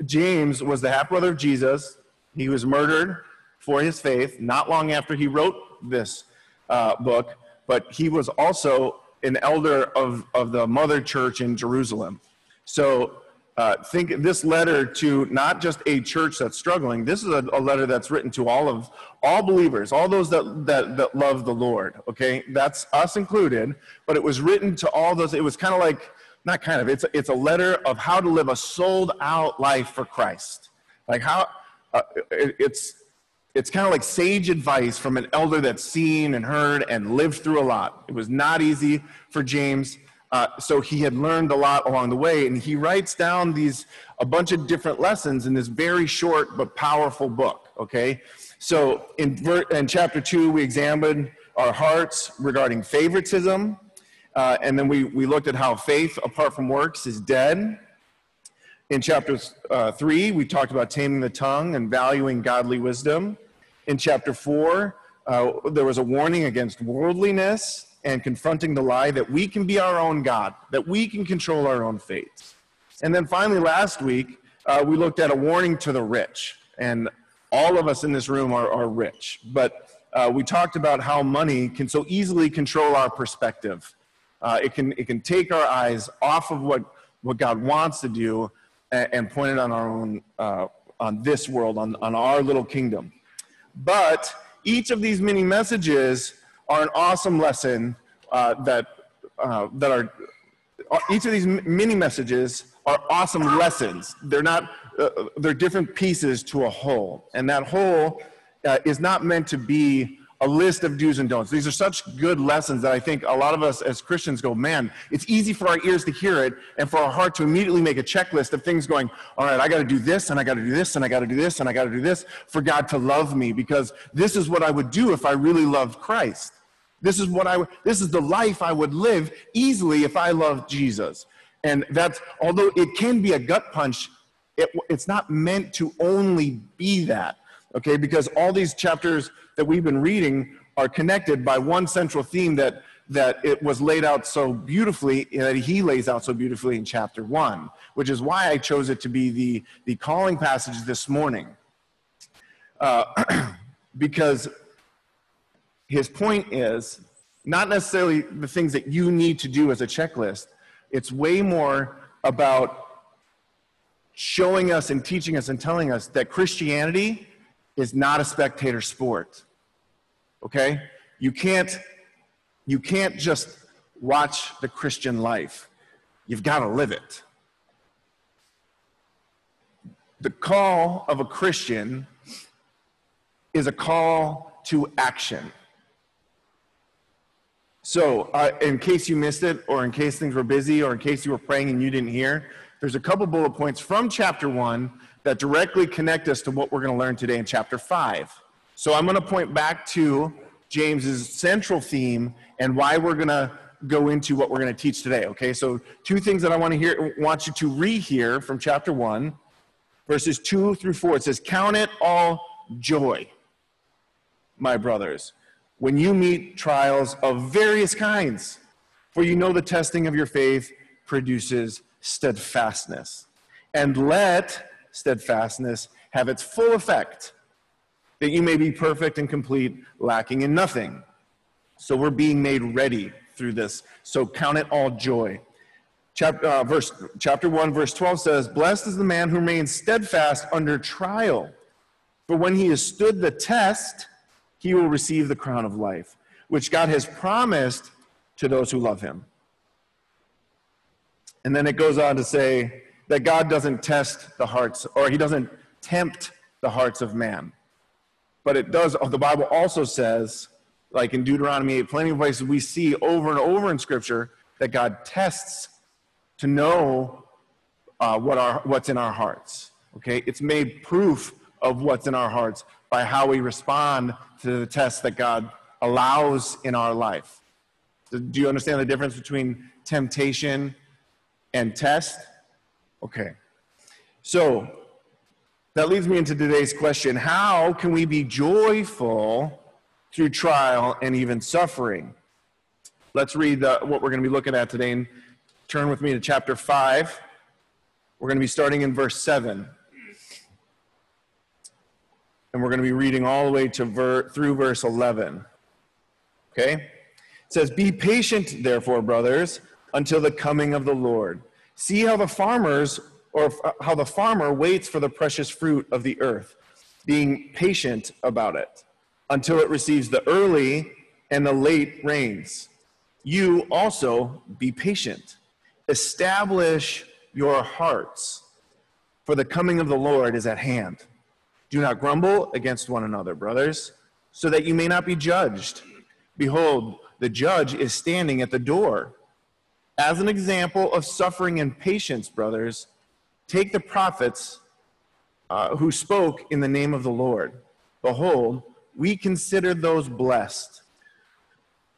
James was the half brother of Jesus. He was murdered for his faith not long after he wrote this uh, book, but he was also an elder of, of the mother church in Jerusalem. So uh, think this letter to not just a church that's struggling. This is a, a letter that's written to all of all believers, all those that, that that love the Lord. Okay, that's us included. But it was written to all those. It was kind of like not kind of. It's it's a letter of how to live a sold out life for Christ. Like how uh, it, it's it's kind of like sage advice from an elder that's seen and heard and lived through a lot. It was not easy for James. Uh, so he had learned a lot along the way, and he writes down these a bunch of different lessons in this very short but powerful book. Okay, so in, in chapter two, we examined our hearts regarding favoritism, uh, and then we we looked at how faith apart from works is dead. In chapter uh, three, we talked about taming the tongue and valuing godly wisdom. In chapter four, uh, there was a warning against worldliness and confronting the lie that we can be our own God, that we can control our own fate. And then finally, last week, uh, we looked at a warning to the rich. And all of us in this room are, are rich. But uh, we talked about how money can so easily control our perspective. Uh, it, can, it can take our eyes off of what, what God wants to do and, and point it on our own, uh, on this world, on, on our little kingdom. But each of these mini messages are an awesome lesson uh, that, uh, that are, uh, each of these mini messages are awesome lessons. They're not, uh, they're different pieces to a whole. And that whole uh, is not meant to be a list of do's and don'ts. These are such good lessons that I think a lot of us as Christians go, man, it's easy for our ears to hear it and for our heart to immediately make a checklist of things going, all right, I got to do this and I got to do this and I got to do this and I got to do this for God to love me because this is what I would do if I really loved Christ. This is what I this is the life I would live easily if I loved Jesus. And that's although it can be a gut punch, it, it's not meant to only be that. Okay, because all these chapters that we've been reading are connected by one central theme that that it was laid out so beautifully that he lays out so beautifully in chapter one, which is why I chose it to be the the calling passage this morning. Uh, because his point is not necessarily the things that you need to do as a checklist. It's way more about showing us and teaching us and telling us that Christianity is not a spectator sport. Okay? You can't you can't just watch the Christian life. You've got to live it. The call of a Christian is a call to action. So, uh, in case you missed it, or in case things were busy, or in case you were praying and you didn't hear, there's a couple bullet points from chapter one that directly connect us to what we're going to learn today in chapter five. So, I'm going to point back to James's central theme and why we're going to go into what we're going to teach today. Okay, so two things that I want to hear, want you to rehear from chapter one, verses two through four. It says, "Count it all joy, my brothers." when you meet trials of various kinds, for you know the testing of your faith produces steadfastness. And let steadfastness have its full effect, that you may be perfect and complete, lacking in nothing. So we're being made ready through this. So count it all joy. Chapter, uh, verse, chapter 1, verse 12 says, Blessed is the man who remains steadfast under trial. For when he has stood the test, he will receive the crown of life, which God has promised to those who love him. And then it goes on to say that God doesn't test the hearts, or he doesn't tempt the hearts of man. But it does, the Bible also says, like in Deuteronomy 8, plenty of places we see over and over in Scripture that God tests to know uh, what our, what's in our hearts. Okay? It's made proof of what's in our hearts by how we respond to the tests that God allows in our life. Do you understand the difference between temptation and test? Okay. So that leads me into today's question How can we be joyful through trial and even suffering? Let's read the, what we're going to be looking at today and turn with me to chapter 5. We're going to be starting in verse 7. And we're going to be reading all the way to ver- through verse 11. Okay? It says, Be patient, therefore, brothers, until the coming of the Lord. See how the farmers, or uh, how the farmer waits for the precious fruit of the earth, being patient about it, until it receives the early and the late rains. You also be patient. Establish your hearts, for the coming of the Lord is at hand. Do not grumble against one another, brothers, so that you may not be judged. Behold, the judge is standing at the door. As an example of suffering and patience, brothers, take the prophets uh, who spoke in the name of the Lord. Behold, we consider those blessed.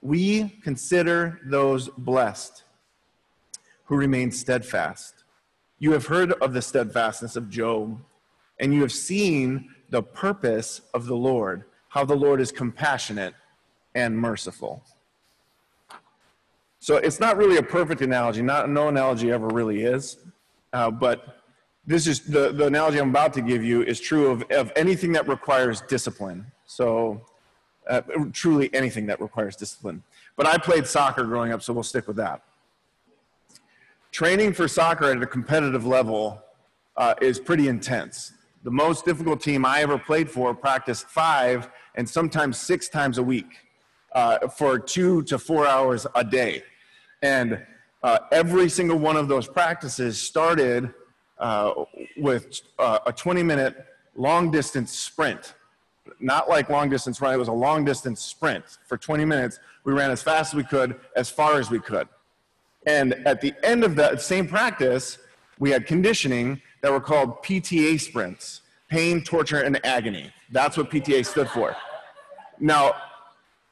We consider those blessed who remain steadfast. You have heard of the steadfastness of Job, and you have seen the purpose of the Lord, how the Lord is compassionate and merciful. So it's not really a perfect analogy. Not no analogy ever really is, uh, but this is the, the analogy I'm about to give you is true of, of anything that requires discipline. So uh, truly anything that requires discipline. But I played soccer growing up, so we'll stick with that. Training for soccer at a competitive level uh, is pretty intense. The most difficult team I ever played for practiced five and sometimes six times a week uh, for two to four hours a day. And uh, every single one of those practices started uh, with uh, a 20 minute long distance sprint. Not like long distance run, it was a long distance sprint. For 20 minutes, we ran as fast as we could, as far as we could. And at the end of that same practice, we had conditioning that were called PTA sprints pain, torture, and agony. That's what PTA stood for. Now,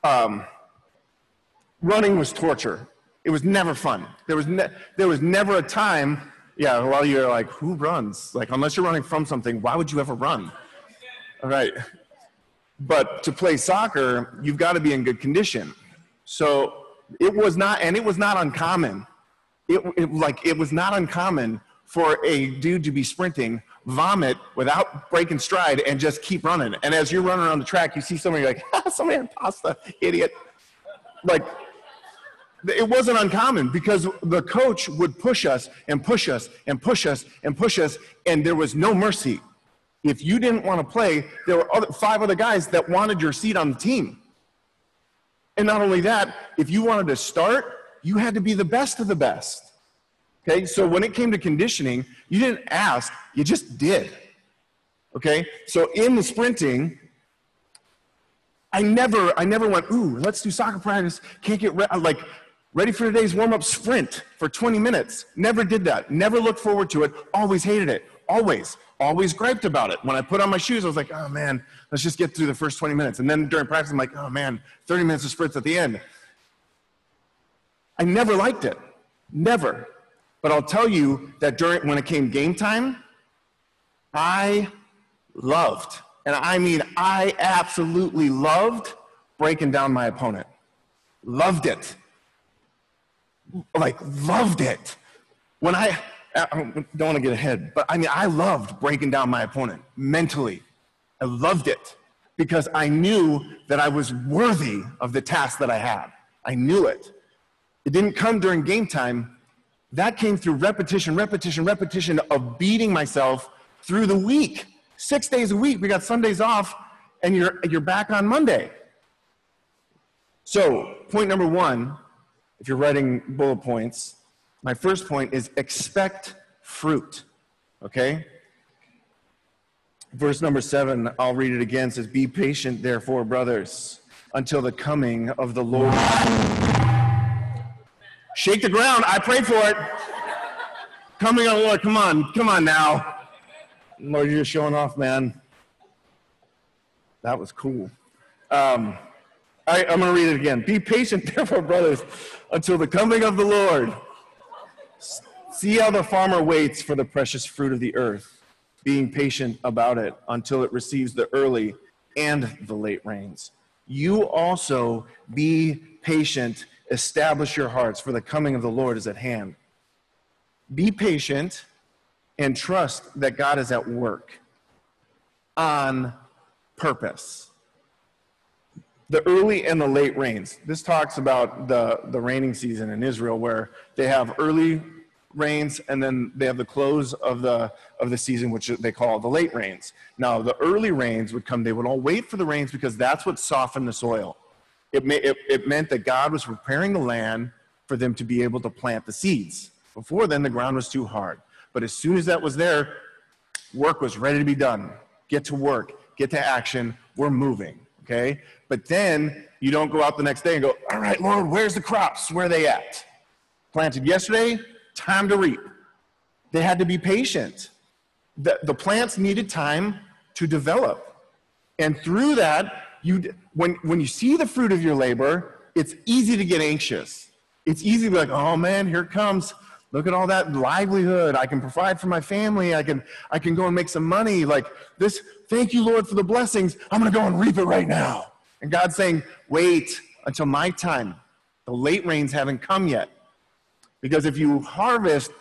um, running was torture. It was never fun. There was, ne- there was never a time, yeah, while you're like, who runs? Like, unless you're running from something, why would you ever run? All right. But to play soccer, you've got to be in good condition. So it was not, and it was not uncommon. It, it like it was not uncommon for a dude to be sprinting, vomit without breaking stride, and just keep running. And as you're running around the track, you see somebody like, ah, somebody had pasta, idiot. Like it wasn't uncommon because the coach would push us and push us and push us and push us, and there was no mercy. If you didn't want to play, there were other, five other guys that wanted your seat on the team. And not only that, if you wanted to start, you had to be the best of the best. Okay, so when it came to conditioning, you didn't ask, you just did. Okay, so in the sprinting, I never, I never went, ooh, let's do soccer practice. Can't get re-. like ready for today's warm-up sprint for 20 minutes. Never did that. Never looked forward to it. Always hated it. Always, always griped about it. When I put on my shoes, I was like, oh man, let's just get through the first 20 minutes. And then during practice, I'm like, oh man, 30 minutes of sprints at the end. I never liked it. Never. But I'll tell you that during when it came game time, I loved, and I mean I absolutely loved breaking down my opponent. Loved it. Like loved it. When I I don't want to get ahead, but I mean I loved breaking down my opponent mentally. I loved it because I knew that I was worthy of the task that I had. I knew it. It didn't come during game time. That came through repetition, repetition, repetition of beating myself through the week. Six days a week. We got Sundays off, and you're, you're back on Monday. So, point number one, if you're writing bullet points, my first point is expect fruit. Okay? Verse number seven, I'll read it again, says, Be patient, therefore, brothers, until the coming of the Lord. Shake the ground. I pray for it. Coming on, Lord. Come on. Come on now. Lord, you're just showing off, man. That was cool. Um, I, I'm going to read it again. Be patient, therefore, brothers, until the coming of the Lord. See how the farmer waits for the precious fruit of the earth, being patient about it until it receives the early and the late rains. You also be patient establish your hearts, for the coming of the Lord is at hand. Be patient and trust that God is at work on purpose. The early and the late rains. This talks about the, the raining season in Israel where they have early rains and then they have the close of the of the season which they call the late rains. Now the early rains would come they would all wait for the rains because that's what softened the soil. It, may, it, it meant that god was preparing the land for them to be able to plant the seeds. Before then the ground was too hard. But as soon as that was there work was ready to be done. Get to work. Get to action. We're moving okay but then you don't go out the next day and go all right lord where's the crops where are they at planted yesterday time to reap. They had to be patient. The, the plants needed time to develop. And through that, you, when, when you see the fruit of your labor, it's easy to get anxious. It's easy to be like, oh man, here comes. Look at all that livelihood. I can provide for my family. I can, I can go and make some money. Like this, thank you, Lord, for the blessings. I'm going to go and reap it right now. And God's saying, wait until my time. The late rains haven't come yet. Because if you harvest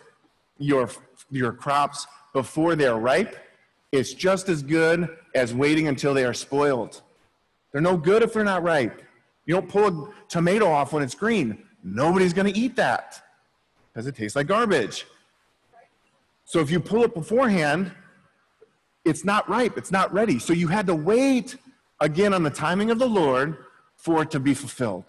your, your crops before they're ripe, it's just as good as waiting until they are spoiled. They're no good if they're not ripe. You don't pull a tomato off when it's green. Nobody's going to eat that because it tastes like garbage. So if you pull it beforehand, it's not ripe, it's not ready. So you had to wait again on the timing of the Lord for it to be fulfilled.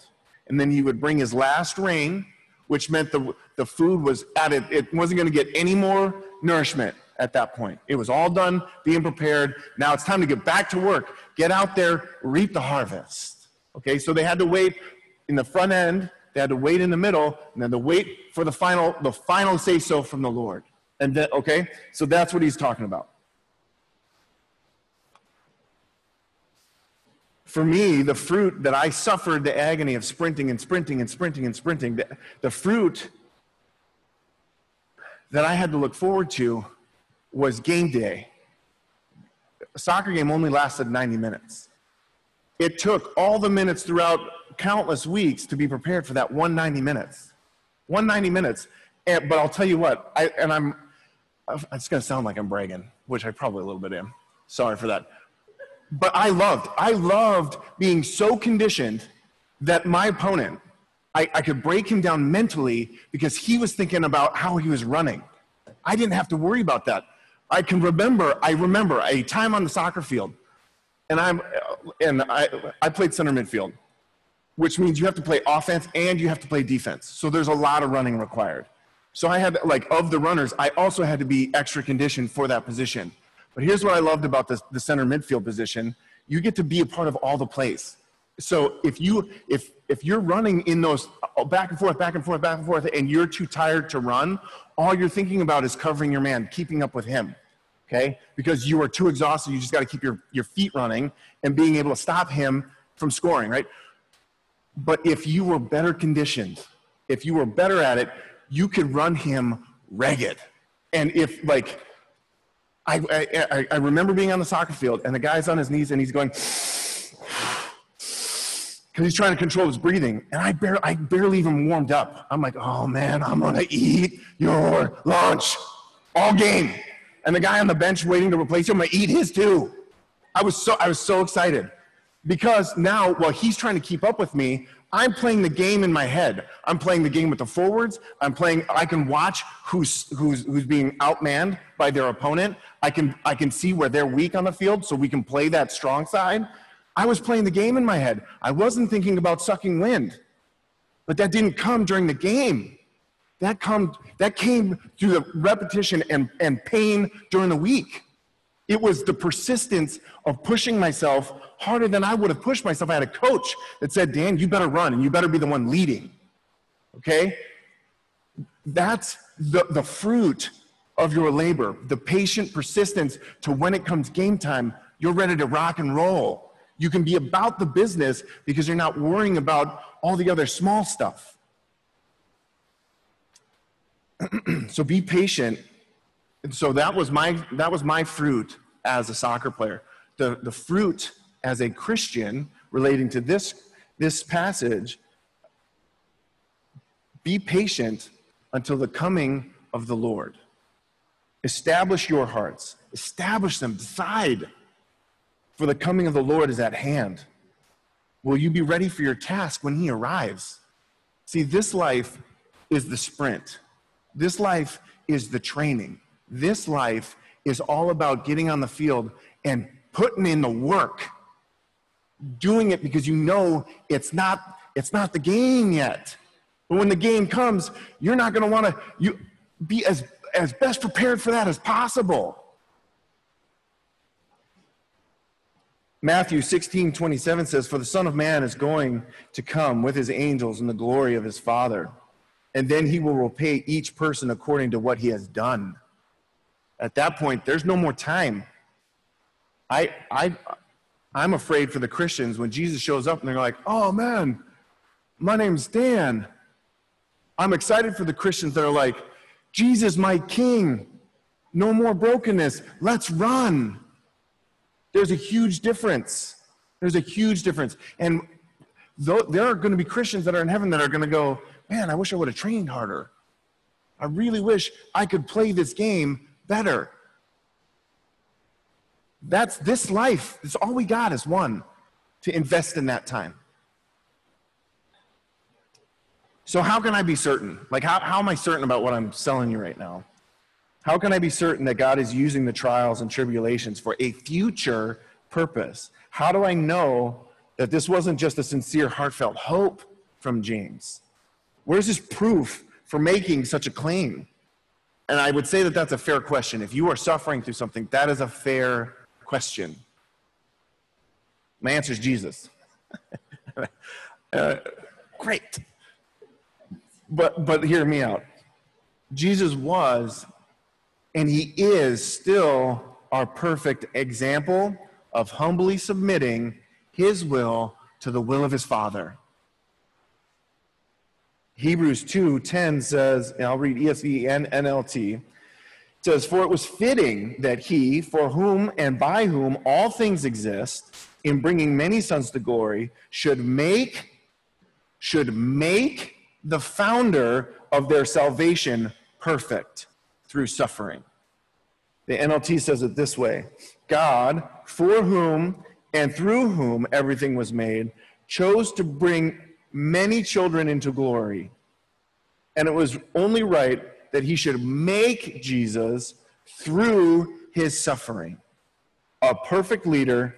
And then he would bring his last rain which meant the, the food was added. It wasn't going to get any more nourishment at that point. It was all done, being prepared. Now it's time to get back to work. Get out there, reap the harvest. Okay, so they had to wait in the front end, they had to wait in the middle, and then to wait for the final, the final say so from the Lord. And then, okay, so that's what he's talking about. For me, the fruit that I suffered the agony of sprinting and sprinting and sprinting and sprinting, the, the fruit that I had to look forward to was game day. A soccer game only lasted 90 minutes. It took all the minutes throughout countless weeks to be prepared for that 190 minutes. 190 minutes. And, but I'll tell you what, I, and I'm, it's going to sound like I'm bragging, which I probably a little bit am. Sorry for that but I loved, I loved being so conditioned that my opponent, I, I could break him down mentally because he was thinking about how he was running. I didn't have to worry about that. I can remember, I remember a time on the soccer field, and I'm, and I, I played center midfield, which means you have to play offense and you have to play defense. So there's a lot of running required. So I had, like, of the runners, I also had to be extra conditioned for that position. But here's what I loved about this, the center midfield position. You get to be a part of all the plays. So if you if if you're running in those uh, back and forth, back and forth, back and forth, and you're too tired to run, all you're thinking about is covering your man, keeping up with him. Okay? Because you are too exhausted, you just got to keep your, your feet running and being able to stop him from scoring, right? But if you were better conditioned, if you were better at it, you could run him ragged. And if like I, I, I remember being on the soccer field and the guy's on his knees and he's going, because he's trying to control his breathing. And I, bar- I barely even warmed up. I'm like, oh man, I'm going to eat your lunch all game. And the guy on the bench waiting to replace him, I'm going to eat his too. I was so, I was so excited because now while he's trying to keep up with me, I'm playing the game in my head. I'm playing the game with the forwards. I'm playing, I can watch who's, who's, who's being outmanned by their opponent. I can, I can see where they're weak on the field so we can play that strong side. I was playing the game in my head. I wasn't thinking about sucking wind. But that didn't come during the game. That, come, that came through the repetition and, and pain during the week. It was the persistence of pushing myself harder than I would have pushed myself. I had a coach that said, Dan, you better run and you better be the one leading. Okay? That's the, the fruit of your labor, the patient persistence to when it comes game time, you're ready to rock and roll. You can be about the business because you're not worrying about all the other small stuff. so be patient and so that was my that was my fruit as a soccer player. The the fruit as a Christian relating to this this passage Be patient until the coming of the Lord. Establish your hearts, establish them, decide, for the coming of the Lord is at hand. Will you be ready for your task when he arrives? See, this life is the sprint. This life is the training. This life is all about getting on the field and putting in the work. Doing it because you know it's not it's not the game yet. But when the game comes, you're not going to want to you be as as best prepared for that as possible. Matthew 16, 27 says, For the Son of Man is going to come with his angels in the glory of his Father, and then he will repay each person according to what he has done. At that point, there's no more time. I, I, I'm afraid for the Christians when Jesus shows up and they're like, oh man, my name's Dan. I'm excited for the Christians that are like, Jesus, my king. No more brokenness. Let's run. There's a huge difference. There's a huge difference. And though, there are going to be Christians that are in heaven that are going to go, man, I wish I would have trained harder. I really wish I could play this game better. That's this life. It's all we got is one to invest in that time. So, how can I be certain? Like, how, how am I certain about what I'm selling you right now? How can I be certain that God is using the trials and tribulations for a future purpose? How do I know that this wasn't just a sincere, heartfelt hope from James? Where's his proof for making such a claim? And I would say that that's a fair question. If you are suffering through something, that is a fair question. My answer is Jesus. uh, great. But, but hear me out. Jesus was and he is still our perfect example of humbly submitting his will to the will of his Father. Hebrews 2:10 says, and I'll read ESV and NLT. Says, "For it was fitting that he, for whom and by whom all things exist, in bringing many sons to glory, should make should make the founder of their salvation perfect through suffering." The NLT says it this way God, for whom and through whom everything was made, chose to bring many children into glory. And it was only right that he should make Jesus through his suffering a perfect leader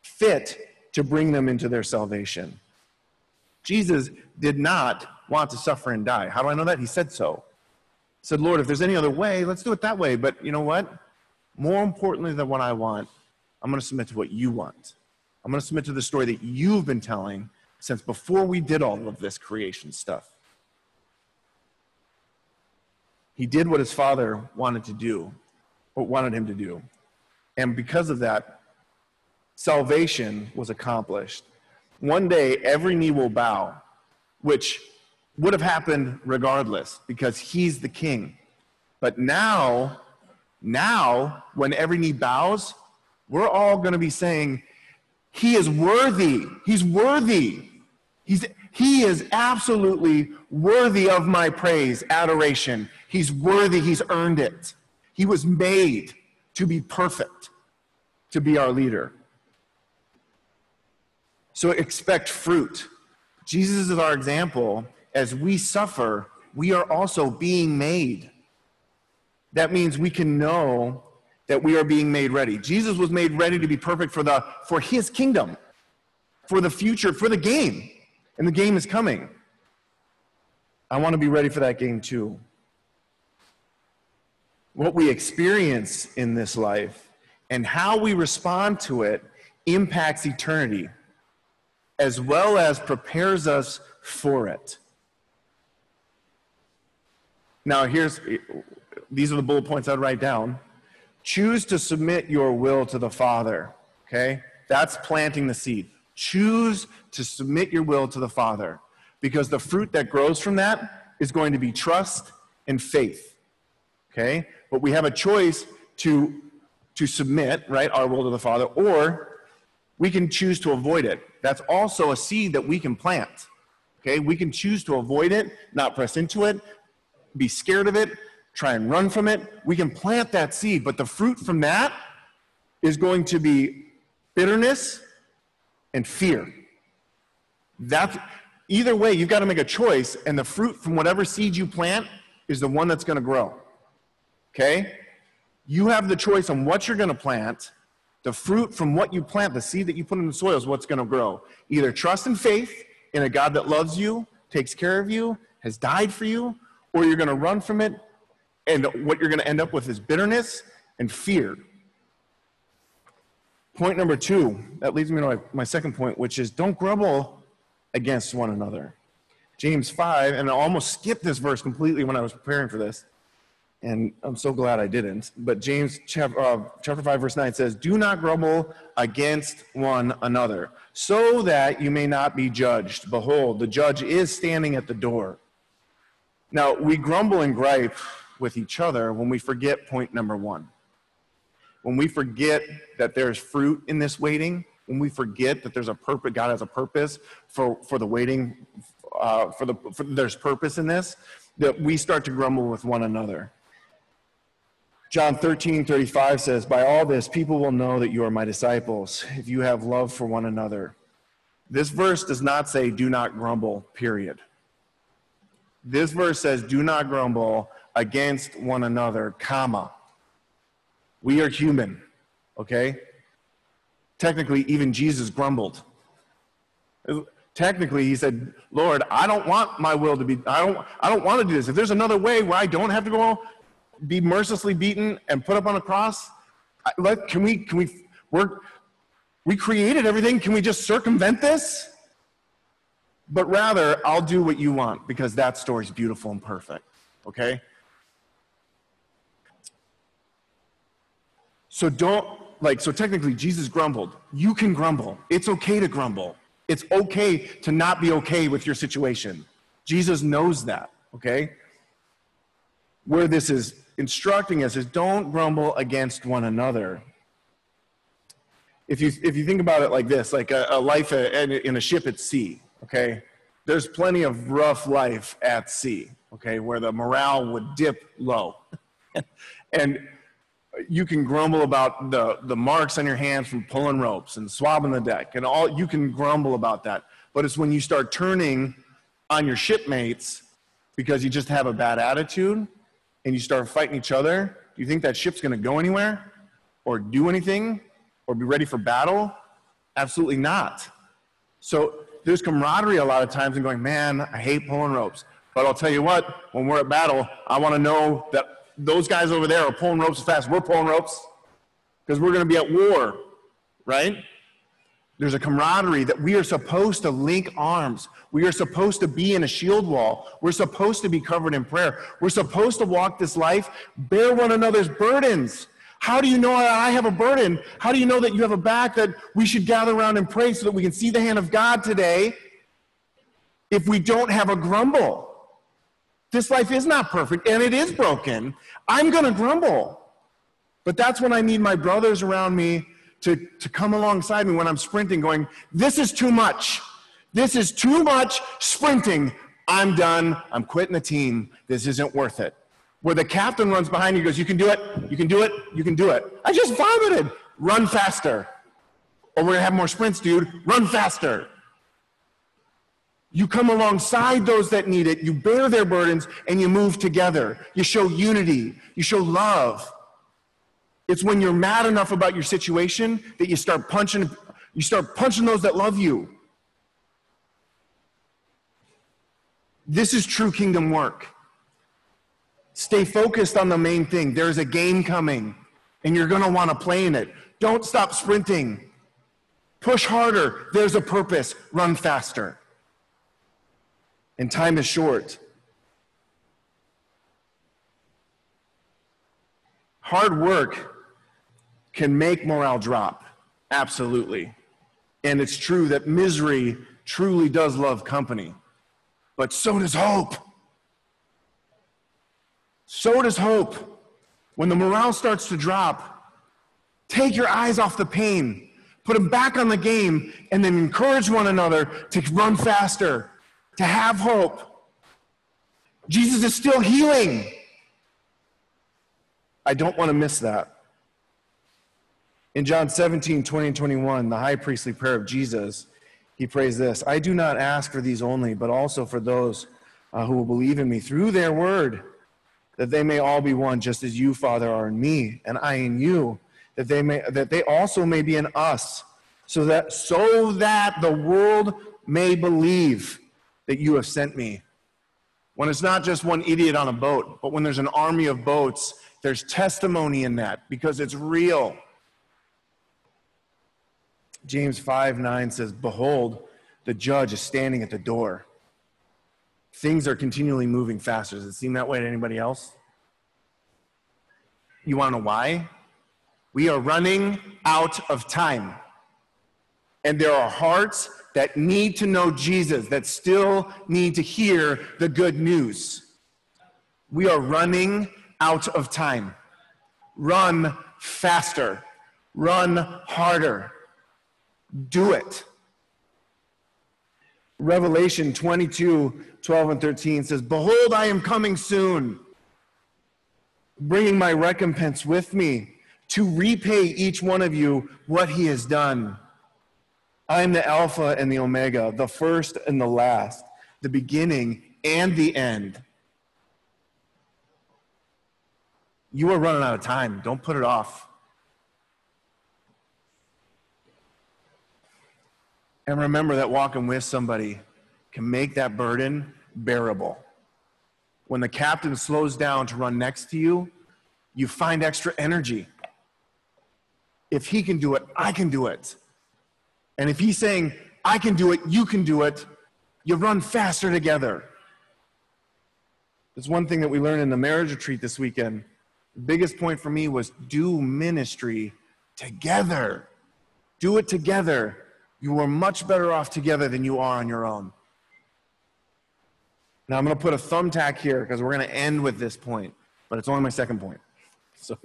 fit to bring them into their salvation. Jesus did not want to suffer and die. How do I know that? He said so. He said, Lord, if there's any other way, let's do it that way. But you know what? More importantly than what I want, I'm going to submit to what you want. I'm going to submit to the story that you've been telling since before we did all of this creation stuff. He did what his father wanted to do, or wanted him to do. And because of that, salvation was accomplished. One day, every knee will bow, which would have happened regardless because he's the king. But now, now, when every knee bows, we're all going to be saying, He is worthy. He's worthy. He's, he is absolutely worthy of my praise, adoration. He's worthy. He's earned it. He was made to be perfect, to be our leader. So expect fruit. Jesus is our example. As we suffer, we are also being made. That means we can know that we are being made ready. Jesus was made ready to be perfect for the for his kingdom, for the future, for the game. And the game is coming. I want to be ready for that game too. What we experience in this life and how we respond to it impacts eternity as well as prepares us for it. Now, here's these are the bullet points I'd write down. Choose to submit your will to the Father. Okay? That's planting the seed. Choose to submit your will to the Father because the fruit that grows from that is going to be trust and faith. Okay? But we have a choice to, to submit, right, our will to the Father, or we can choose to avoid it. That's also a seed that we can plant. Okay, we can choose to avoid it, not press into it, be scared of it, try and run from it. We can plant that seed, but the fruit from that is going to be bitterness and fear. That's either way, you've got to make a choice, and the fruit from whatever seed you plant is the one that's going to grow. Okay? You have the choice on what you're going to plant. The fruit from what you plant, the seed that you put in the soil, is what's going to grow. Either trust and faith in a God that loves you, takes care of you, has died for you, or you're going to run from it, and what you're going to end up with is bitterness and fear. Point number two, that leads me to my, my second point, which is don't grumble against one another. James 5, and I almost skipped this verse completely when I was preparing for this, and I'm so glad I didn't. But James chapter, uh, chapter 5, verse 9 says, Do not grumble against one another, so that you may not be judged. Behold, the judge is standing at the door. Now, we grumble and gripe with each other when we forget point number one. When we forget that there's fruit in this waiting, when we forget that there's a purpose, God has a purpose for, for the waiting, uh, for the for, there's purpose in this, that we start to grumble with one another. John 13, 35 says, By all this, people will know that you are my disciples if you have love for one another. This verse does not say, Do not grumble, period. This verse says, Do not grumble against one another, comma. We are human, okay? Technically, even Jesus grumbled. Technically, he said, Lord, I don't want my will to be, I don't, I don't want to do this. If there's another way where I don't have to go be mercilessly beaten and put up on a cross, let, can we, can we, we're, we created everything. Can we just circumvent this? But rather, I'll do what you want because that story's beautiful and perfect, okay? So don't, like, so technically Jesus grumbled. You can grumble. It's okay to grumble. It's okay to not be okay with your situation. Jesus knows that, okay? Where this is instructing us is don't grumble against one another. If you, if you think about it like this, like a, a life in in a ship at sea, okay? There's plenty of rough life at sea, okay, where the morale would dip low. and you can grumble about the, the marks on your hands from pulling ropes and swabbing the deck and all you can grumble about that but it's when you start turning on your shipmates because you just have a bad attitude and you start fighting each other do you think that ship's going to go anywhere or do anything or be ready for battle? Absolutely not. So there's camaraderie a lot of times and going man i hate pulling ropes. But i'll tell you what when we're at battle i want to know that those guys over there are pulling ropes as fast as we're pulling ropes because we're going to be at war, right? There's a camaraderie that we are supposed to link arms. We are supposed to be in a shield wall. We're supposed to be covered in prayer. We're supposed to walk this life, bear one another's burdens. How do you know I have a burden? How do you know that you have a back that we should gather around and pray so that we can see the hand of God today if we don't have a grumble? This life is not perfect and it is broken. I'm going to grumble. But that's when I need my brothers around me to, to come alongside me when I'm sprinting, going, This is too much. This is too much sprinting. I'm done. I'm quitting the team. This isn't worth it. Where the captain runs behind you, goes, You can do it. You can do it. You can do it. I just vomited. Run faster. Or we're going to have more sprints, dude. Run faster. You come alongside those that need it, you bear their burdens, and you move together. You show unity, you show love. It's when you're mad enough about your situation that you start punching, you start punching those that love you. This is true kingdom work. Stay focused on the main thing. There's a game coming, and you're going to want to play in it. Don't stop sprinting. Push harder. There's a purpose. Run faster and time is short. Hard work can make morale drop, absolutely. And it's true that misery truly does love company, but so does hope. So does hope. When the morale starts to drop, take your eyes off the pain, put them back on the game, and then encourage one another to run faster, to have hope. Jesus is still healing. I don't want to miss that. In John 17, 20 and 21, the high priestly prayer of Jesus, he prays this I do not ask for these only, but also for those uh, who will believe in me through their word, that they may all be one, just as you, Father, are in me, and I in you, that they may that they also may be in us, so that so that the world may believe that you have sent me. When it's not just one idiot on a boat, but when there's an army of boats, there's testimony in that because it's real. James 5 9 says, Behold, the judge is standing at the door. Things are continually moving faster. Does it seem that way to anybody else? You want to know why? We are running out of time. And there are hearts that need to know Jesus, that still need to hear the good news. We are running out of time. Run faster, run harder. Do it. Revelation 22 12 and 13 says, Behold, I am coming soon, bringing my recompense with me to repay each one of you what he has done. I am the Alpha and the Omega, the first and the last, the beginning and the end. You are running out of time. Don't put it off. And remember that walking with somebody can make that burden bearable. When the captain slows down to run next to you, you find extra energy. If he can do it, I can do it. And if he's saying, I can do it, you can do it, you run faster together. There's one thing that we learned in the marriage retreat this weekend. The biggest point for me was do ministry together. Do it together. You are much better off together than you are on your own. Now, I'm going to put a thumbtack here because we're going to end with this point, but it's only my second point. So,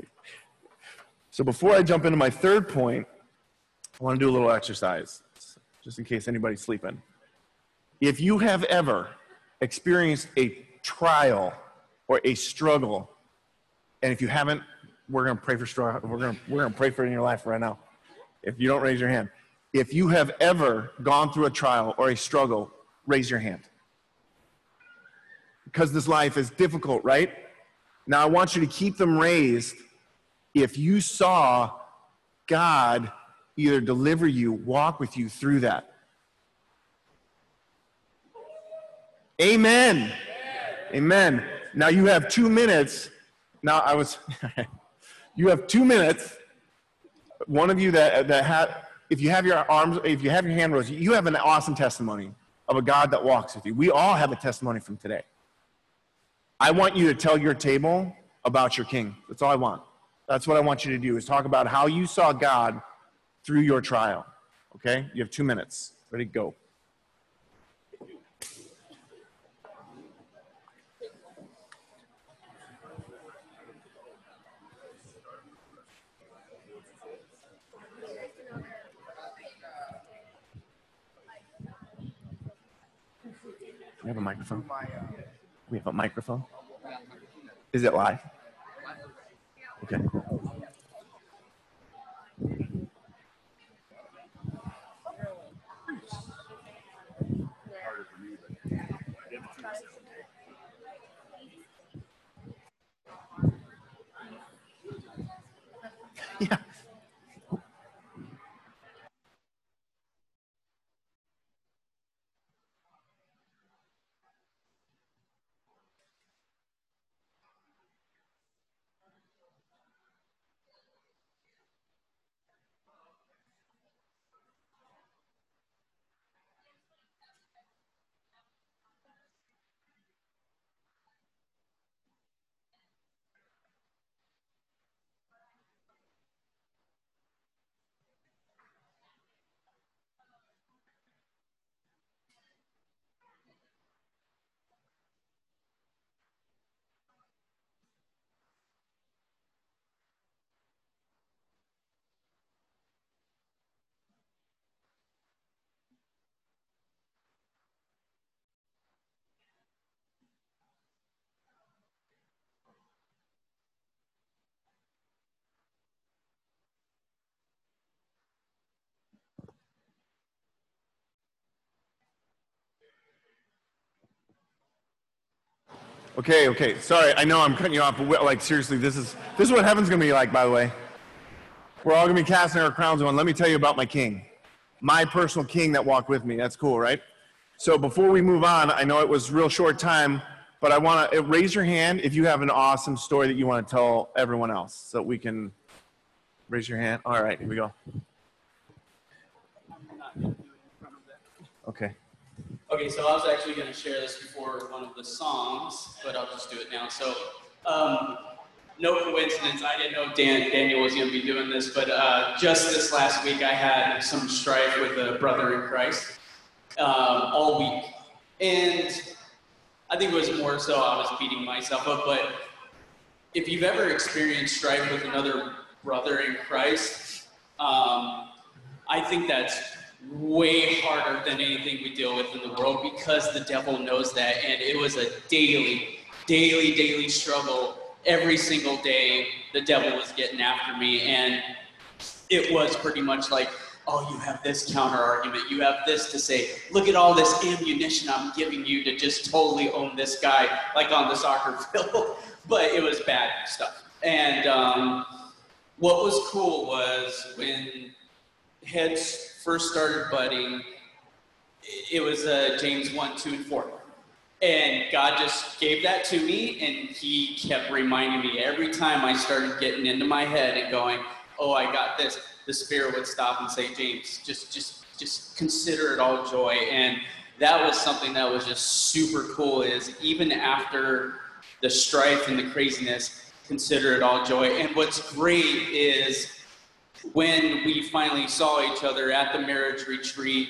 so before I jump into my third point, I want to do a little exercise, just in case anybody's sleeping. If you have ever experienced a trial or a struggle, and if you haven't, we're going to pray for struggle. We're going to, we're going to pray for it in your life right now. If you don't raise your hand, if you have ever gone through a trial or a struggle, raise your hand. Because this life is difficult, right? Now, I want you to keep them raised if you saw God either deliver you, walk with you through that. Amen. Amen. Now you have two minutes. Now I was, you have two minutes. One of you that, that had, if you have your arms, if you have your hand raised, you have an awesome testimony of a God that walks with you. We all have a testimony from today. I want you to tell your table about your king. That's all I want. That's what I want you to do is talk about how you saw God through your trial. Okay? You have two minutes. Ready, go. We have a microphone. We have a microphone. Is it live? Okay. Yeah. Okay, okay. Sorry, I know I'm cutting you off, but like seriously, this is this is what heaven's gonna be like. By the way, we're all gonna be casting our crowns on. Let me tell you about my king, my personal king that walked with me. That's cool, right? So before we move on, I know it was real short time, but I want to eh, raise your hand if you have an awesome story that you want to tell everyone else, so we can raise your hand. All right, here we go. Okay. Okay, so I was actually going to share this before one of the songs, but I'll just do it now. So, um, no coincidence, I didn't know Dan, Daniel was going to be doing this, but uh, just this last week I had some strife with a brother in Christ um, all week. And I think it was more so I was beating myself up, but if you've ever experienced strife with another brother in Christ, um, I think that's way harder than anything we deal with in the world because the devil knows that. And it was a daily, daily, daily struggle. Every single day, the devil was getting after me. And it was pretty much like, oh, you have this counter argument. You have this to say. Look at all this ammunition I'm giving you to just totally own this guy, like on the soccer field. but it was bad stuff. And um, what was cool was when heads first started budding, it was uh, James 1, 2, and 4. And God just gave that to me, and He kept reminding me every time I started getting into my head and going, "Oh, I got this." The Spirit would stop and say, "James, just, just, just consider it all joy." And that was something that was just super cool. Is even after the strife and the craziness, consider it all joy. And what's great is when we finally saw each other at the marriage retreat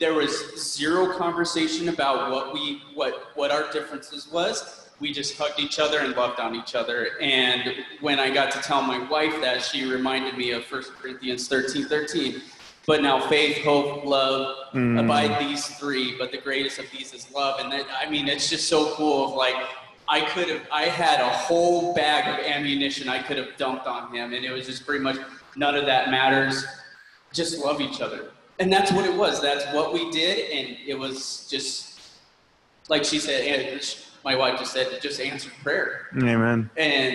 there was zero conversation about what we what what our differences was. We just hugged each other and loved on each other. And when i got to tell my wife that she reminded me of 1 corinthians 13 13 but now faith hope love Mm. abide these three but the greatest of these is love. And that i mean it's just so cool of like i could have i had a whole bag of ammunition i could have dumped on him and it was just pretty much none of that matters just love each other and that's what it was that's what we did and it was just like she said my wife just said just answered prayer Amen. and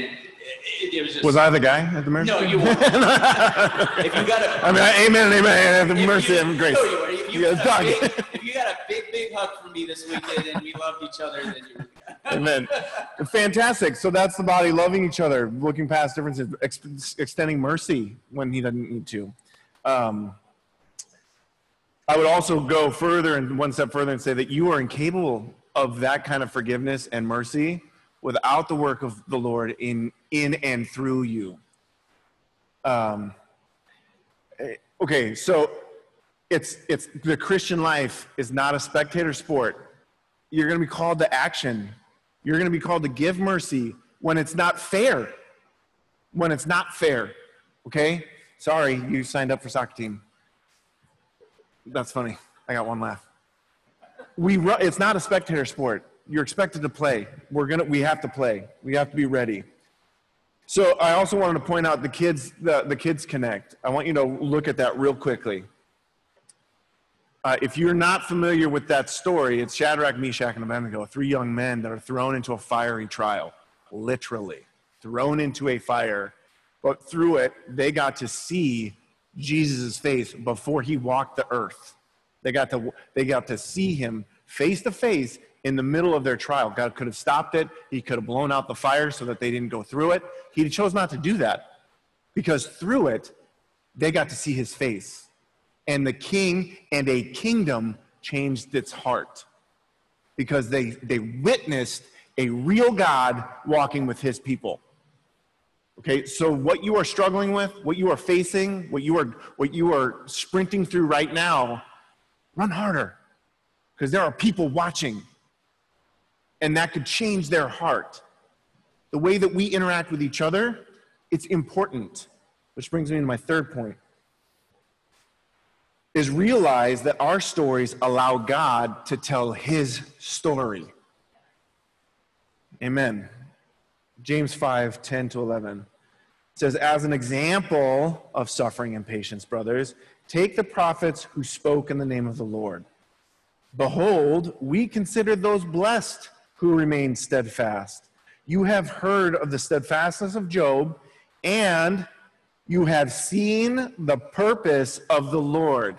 it, it was just Was I the guy at the mercy? no you weren't if you got a I mean, amen, amen. Have if mercy you- and grace. no, you were. If you, Yeah, got a big, if you got a big big hug from me this weekend and we loved each other then you Amen. Fantastic. So that's the body loving each other, looking past differences, ex- extending mercy when he doesn't need to. Um, I would also go further and one step further and say that you are incapable of that kind of forgiveness and mercy without the work of the Lord in in and through you. Um, okay, so it's it's the Christian life is not a spectator sport. You're going to be called to action. You're going to be called to give mercy when it's not fair. When it's not fair. Okay? Sorry, you signed up for soccer team. That's funny. I got one laugh. We ru- it's not a spectator sport. You're expected to play. We're to we have to play. We have to be ready. So I also wanted to point out the kids the, the kids connect. I want you to look at that real quickly. Uh, if you're not familiar with that story, it's Shadrach, Meshach, and Abednego, three young men that are thrown into a fiery trial, literally thrown into a fire. But through it, they got to see Jesus' face before he walked the earth. They got to they got to see him face to face in the middle of their trial. God could have stopped it. He could have blown out the fire so that they didn't go through it. He chose not to do that because through it, they got to see his face and the king and a kingdom changed its heart because they, they witnessed a real God walking with his people. Okay, so what you are struggling with, what you are facing, what you are, what you are sprinting through right now, run harder because there are people watching and that could change their heart. The way that we interact with each other, it's important. Which brings me to my third point is realize that our stories allow God to tell his story. Amen. James 5 10 to 11 says, As an example of suffering and patience, brothers, take the prophets who spoke in the name of the Lord. Behold, we consider those blessed who remain steadfast. You have heard of the steadfastness of Job, and you have seen the purpose of the Lord.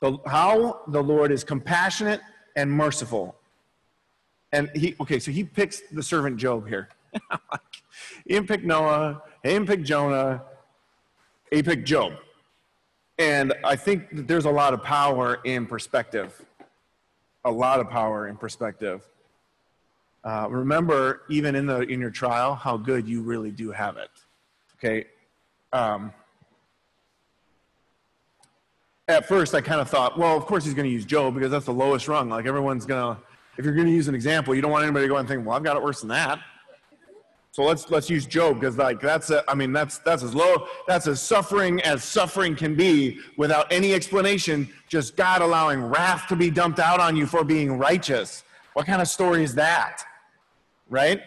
The, how the Lord is compassionate and merciful. And he, okay, so he picks the servant Job here. he didn't pick Noah, he didn't pick Jonah, he picked Job. And I think that there's a lot of power in perspective. A lot of power in perspective. Uh, remember, even in the in your trial, how good you really do have it. Okay. Um, at first, I kind of thought, well, of course he's going to use Job because that's the lowest rung. Like everyone's going to, if you're going to use an example, you don't want anybody to go and think, well, I've got it worse than that. So let's let's use Job because like that's a, I mean that's that's as low that's as suffering as suffering can be without any explanation. Just God allowing wrath to be dumped out on you for being righteous. What kind of story is that? Right?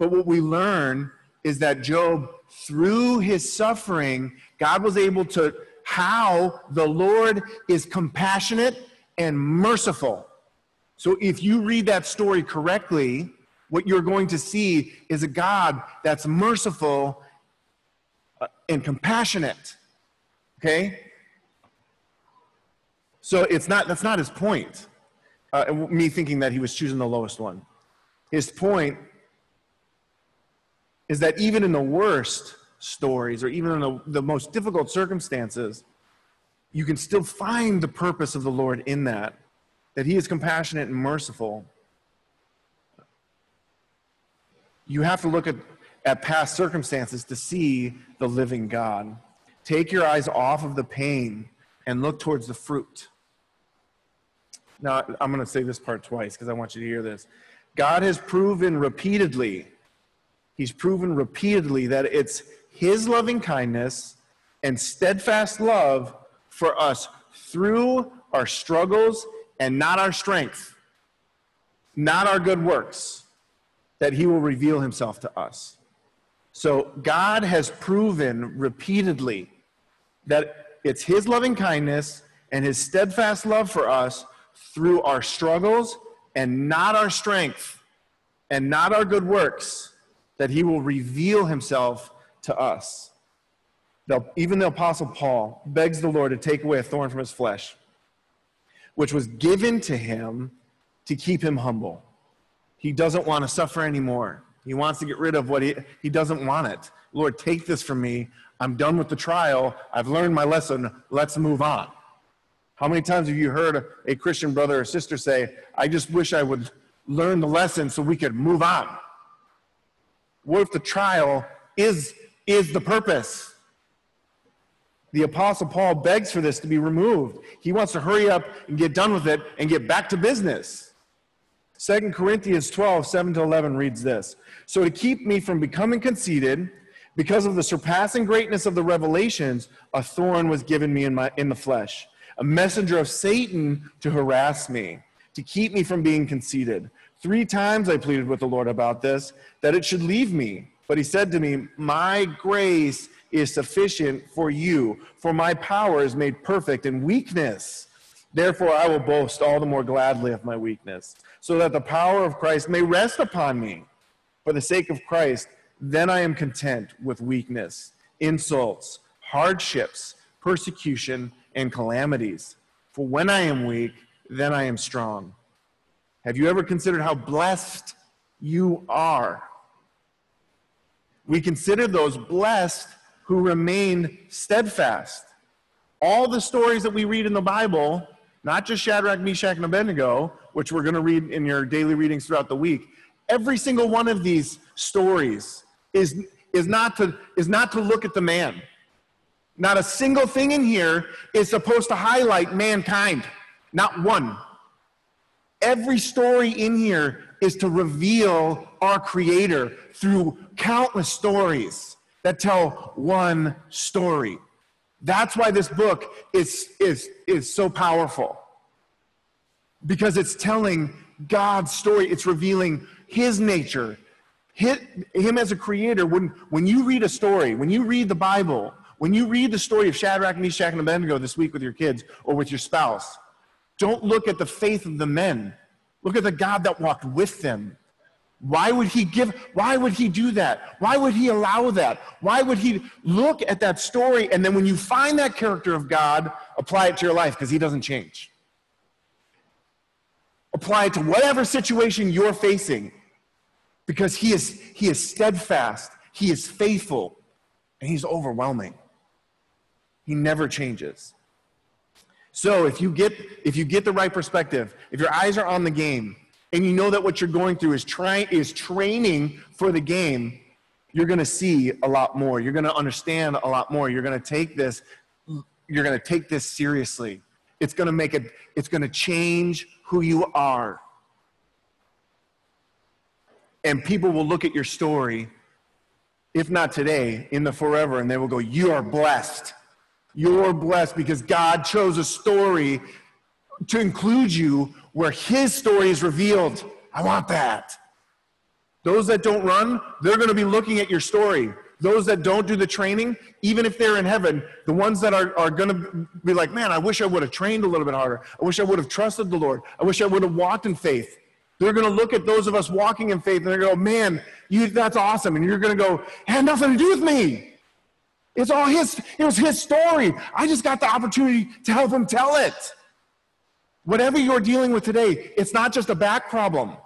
But what we learn is that Job, through his suffering, God was able to how the Lord is compassionate and merciful. So if you read that story correctly, what you're going to see is a God that's merciful uh, and compassionate. Okay? So it's not that's not his point. Uh, me thinking that he was choosing the lowest one. His point is that even in the worst stories or even in the, the most difficult circumstances, you can still find the purpose of the Lord in that, that he is compassionate and merciful you have to look at, at past circumstances to see the living God. Take your eyes off of the pain and look towards the fruit. Now, I'm going to say this part twice because I want you to hear this. God has proven repeatedly, He's proven repeatedly that it's His loving kindness and steadfast love for us through our struggles and not our strength, not our good works that he will reveal himself to us. So God has proven repeatedly that it's his loving kindness and his steadfast love for us through our struggles and not our strength and not our good works that he will reveal himself to us. The, even the Apostle Paul begs the Lord to take away a thorn from his flesh, which was given to him to keep him humble. He doesn't want to suffer anymore. He wants to get rid of what he, he doesn't want it. Lord, take this from me. I'm done with the trial. I've learned my lesson. Let's move on. How many times have you heard a Christian brother or sister say, I just wish I would learn the lesson so we could move on? What if the trial is, is the purpose? The Apostle Paul begs for this to be removed. He wants to hurry up and get done with it and get back to business. 2 Corinthians 12, 7 to 11 reads this So to keep me from becoming conceited, because of the surpassing greatness of the revelations, a thorn was given me in, my, in the flesh, a messenger of Satan to harass me, to keep me from being conceited. Three times I pleaded with the Lord about this, that it should leave me. But he said to me, My grace is sufficient for you, for my power is made perfect in weakness. Therefore, I will boast all the more gladly of my weakness so that the power of Christ may rest upon me. For the sake of Christ, then I am content with weakness, insults, hardships, persecution, and calamities. For when I am weak, then I am strong. Have you ever considered how blessed you are? We consider those blessed who remain steadfast. All the stories that we read in the Bible, not just Shadrach, Meshach, and Abednego, which we're going to read in your daily readings throughout the week, every single one of these stories is, is, not, to, is not to look at the man. Not a single thing in here is supposed to highlight mankind. Not one. Every story in here is to reveal our Creator through countless stories that tell one story. That's why this book is, is, is so powerful because it's telling God's story. It's revealing His nature, Him as a creator. When, when you read a story, when you read the Bible, when you read the story of Shadrach, Meshach, and Abednego this week with your kids or with your spouse, don't look at the faith of the men. Look at the God that walked with them. Why would he give, why would he do that? Why would he allow that? Why would he look at that story and then when you find that character of God, apply it to your life because he doesn't change? Apply it to whatever situation you're facing because he is, he is steadfast, he is faithful, and he's overwhelming. He never changes. So if you get if you get the right perspective, if your eyes are on the game, and you know that what you're going through is trying is training for the game, you're going to see a lot more. You're going to understand a lot more. You're going to take this you're going to take this seriously. It's going to make it it's going to change who you are. And people will look at your story if not today in the forever and they will go you are blessed. You're blessed because God chose a story to include you where his story is revealed. I want that. Those that don't run, they're going to be looking at your story. Those that don't do the training, even if they're in heaven, the ones that are, are going to be like, man, I wish I would have trained a little bit harder. I wish I would have trusted the Lord. I wish I would have walked in faith. They're going to look at those of us walking in faith and they're going to go, man, you, that's awesome. And you're going to go, had nothing to do with me. It's all his, it was his story. I just got the opportunity to help him tell it. Whatever you're dealing with today, it's not just a back problem.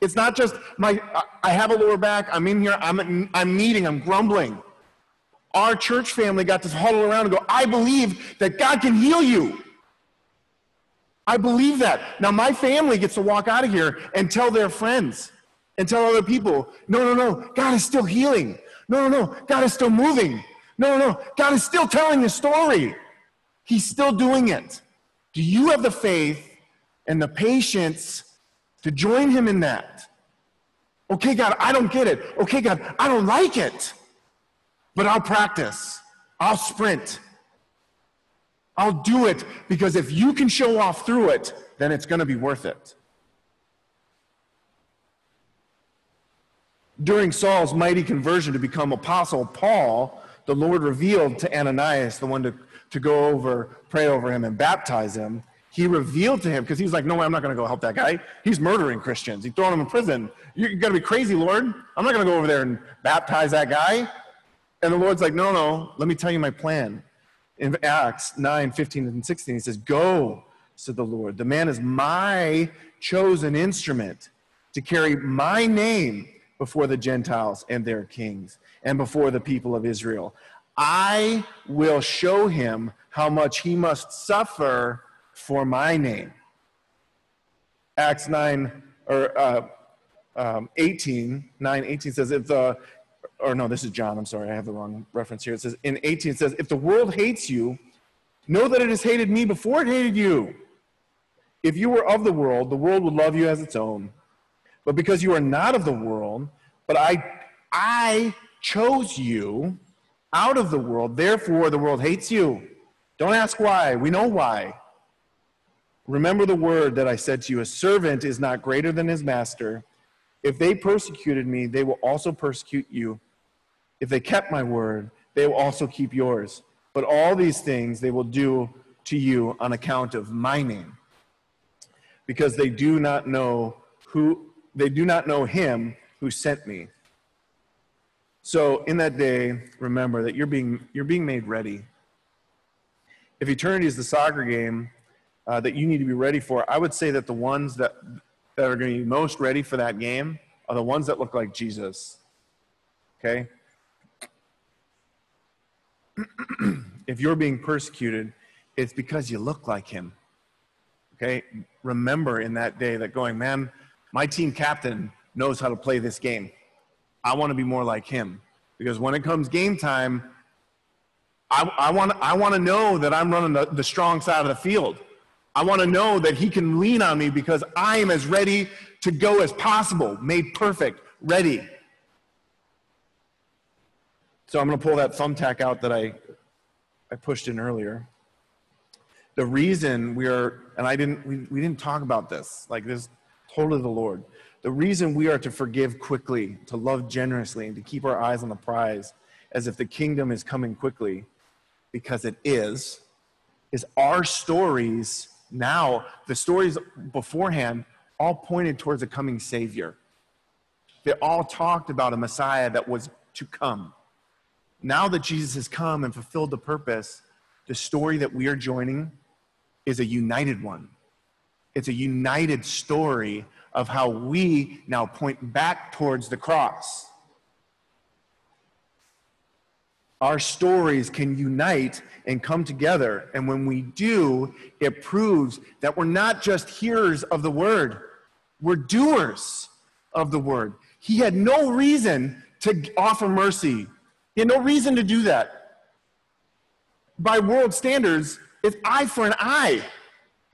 It's not just my, I have a lower back, I'm in here, I'm, I'm needing, I'm grumbling. Our church family got to huddle around and go, I believe that God can heal you. I believe that. Now, my family gets to walk out of here and tell their friends and tell other people, no, no, no, God is still healing. No, no, no, God is still moving. No, no, God is still telling the story. He's still doing it. Do you have the faith and the patience to join Him in that? Okay, God, I don't get it. Okay, God, I don't like it. But I'll practice, I'll sprint. I'll do it because if you can show off through it, then it's going to be worth it. During Saul's mighty conversion to become apostle Paul, the Lord revealed to Ananias, the one to, to go over, pray over him, and baptize him. He revealed to him, because he was like, No way, I'm not going to go help that guy. He's murdering Christians. He's throwing them in prison. You're going to be crazy, Lord. I'm not going to go over there and baptize that guy. And the Lord's like, No, no, let me tell you my plan. In Acts 9 15 and 16, he says, Go, said the Lord. The man is my chosen instrument to carry my name before the Gentiles and their kings and before the people of Israel. I will show him how much he must suffer for my name. Acts 9 or uh, um, 18, 9, 18 says, if the, or no, this is John, I'm sorry, I have the wrong reference here. It says, in 18, it says, if the world hates you, know that it has hated me before it hated you. If you were of the world, the world would love you as its own. But because you are not of the world, but I, I chose you out of the world, therefore the world hates you. Don't ask why. We know why. Remember the word that I said to you a servant is not greater than his master. If they persecuted me, they will also persecute you. If they kept my word, they will also keep yours. But all these things they will do to you on account of my name, because they do not know who they do not know him who sent me. So in that day, remember that you're being, you're being made ready. If eternity is the soccer game uh, that you need to be ready for, I would say that the ones that, that are going to be most ready for that game are the ones that look like Jesus. Okay? if you're being persecuted, it's because you look like him. Okay? Remember in that day that going, man, my team captain knows how to play this game. I want to be more like him because when it comes game time, I, I, want, I want to know that I'm running the, the strong side of the field. I want to know that he can lean on me because I am as ready to go as possible, made perfect, ready. So I'm going to pull that thumbtack out that I, I pushed in earlier. The reason we are, and I didn't, we, we didn't talk about this, like this, totally the Lord. The reason we are to forgive quickly, to love generously, and to keep our eyes on the prize as if the kingdom is coming quickly, because it is, is our stories now, the stories beforehand all pointed towards a coming Savior. They all talked about a Messiah that was to come. Now that Jesus has come and fulfilled the purpose, the story that we are joining is a united one. It's a united story of how we now point back towards the cross. Our stories can unite and come together. And when we do, it proves that we're not just hearers of the word, we're doers of the word. He had no reason to offer mercy, he had no reason to do that. By world standards, it's eye for an eye.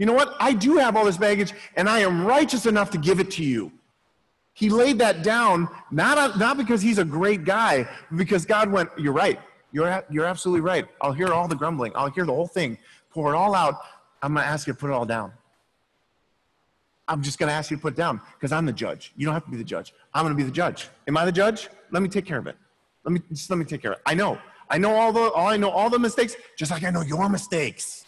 You know what? I do have all this baggage, and I am righteous enough to give it to you. He laid that down, not, not because he's a great guy, because God went, You're right. You're, you're absolutely right. I'll hear all the grumbling. I'll hear the whole thing. Pour it all out. I'm going to ask you to put it all down. I'm just going to ask you to put it down because I'm the judge. You don't have to be the judge. I'm going to be the judge. Am I the judge? Let me take care of it. Let me just let me take care of it. I know. I know all the all I know all the mistakes, just like I know your mistakes.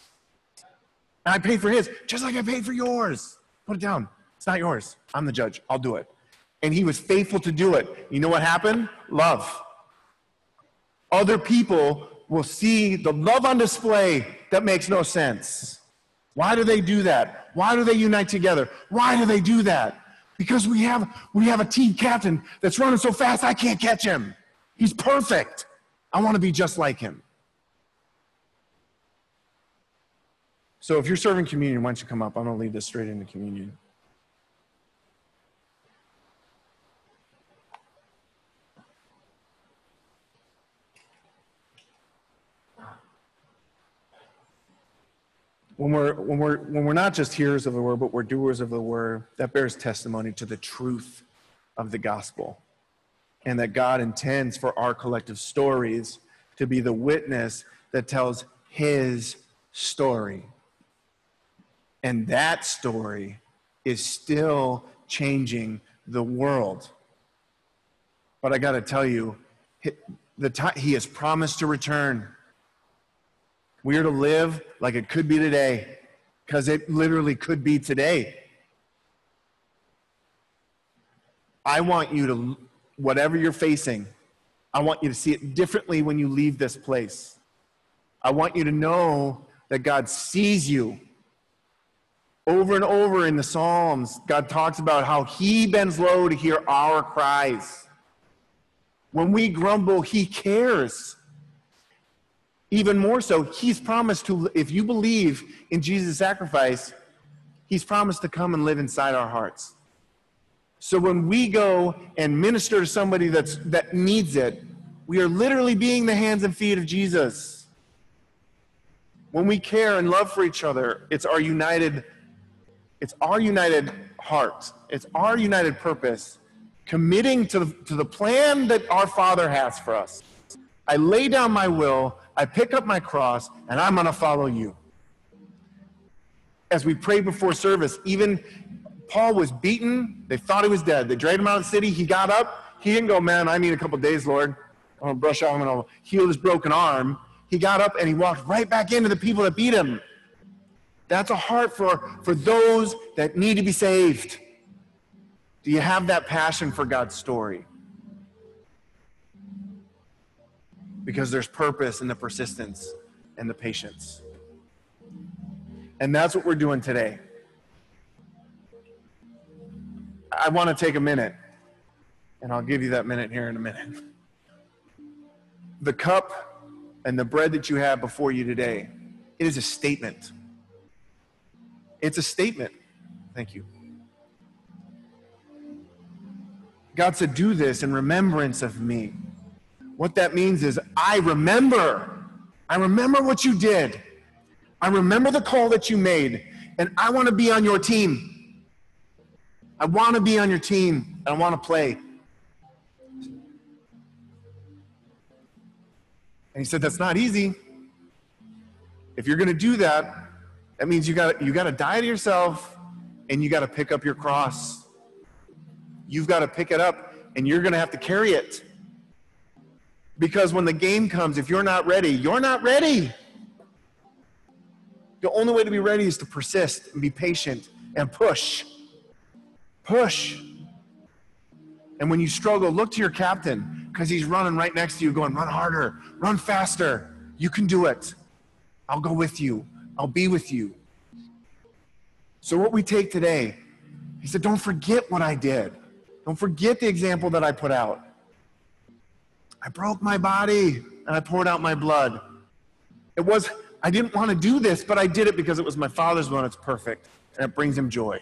And I paid for his, just like I paid for yours. Put it down. It's not yours. I'm the judge. I'll do it. And he was faithful to do it. You know what happened? Love. Other people will see the love on display that makes no sense. Why do they do that? Why do they unite together? Why do they do that? Because we have we have a team captain that's running so fast I can't catch him. He's perfect. I want to be just like him. So if you're serving communion, why don't you come up? I'm going to lead this straight into communion. When we're, when, we're, when we're not just hearers of the word, but we're doers of the word, that bears testimony to the truth of the gospel. And that God intends for our collective stories to be the witness that tells his story. And that story is still changing the world. But I got to tell you, the time, he has promised to return. We are to live like it could be today, because it literally could be today. I want you to, whatever you're facing, I want you to see it differently when you leave this place. I want you to know that God sees you. Over and over in the Psalms, God talks about how He bends low to hear our cries. When we grumble, He cares. Even more so, He's promised to, if you believe in Jesus' sacrifice, He's promised to come and live inside our hearts. So when we go and minister to somebody that's, that needs it, we are literally being the hands and feet of Jesus. When we care and love for each other, it's our united it's our united heart. It's our united purpose committing to the, to the plan that our Father has for us. I lay down my will, I pick up my cross, and I'm going to follow you. As we prayed before service, even Paul was beaten. They thought he was dead. They dragged him out of the city. He got up. He didn't go, Man, I need a couple days, Lord. I'm going to brush off. I'm going to heal his broken arm. He got up and he walked right back into the people that beat him. That's a heart for, for those that need to be saved. Do you have that passion for God's story? Because there's purpose in the persistence and the patience. And that's what we're doing today. I want to take a minute, and I'll give you that minute here in a minute. The cup and the bread that you have before you today, it is a statement. It's a statement. Thank you. God said, Do this in remembrance of me. What that means is, I remember. I remember what you did. I remember the call that you made, and I want to be on your team. I want to be on your team, and I want to play. And he said, That's not easy. If you're going to do that, that means you got you got to die to yourself and you got to pick up your cross. You've got to pick it up and you're going to have to carry it. Because when the game comes, if you're not ready, you're not ready. The only way to be ready is to persist and be patient and push. Push. And when you struggle, look to your captain because he's running right next to you, going, run harder, run faster. You can do it. I'll go with you, I'll be with you. So, what we take today, he said, don't forget what I did. Don't forget the example that I put out. I broke my body and I poured out my blood. It was, I didn't want to do this, but I did it because it was my Father's will and it's perfect and it brings him joy.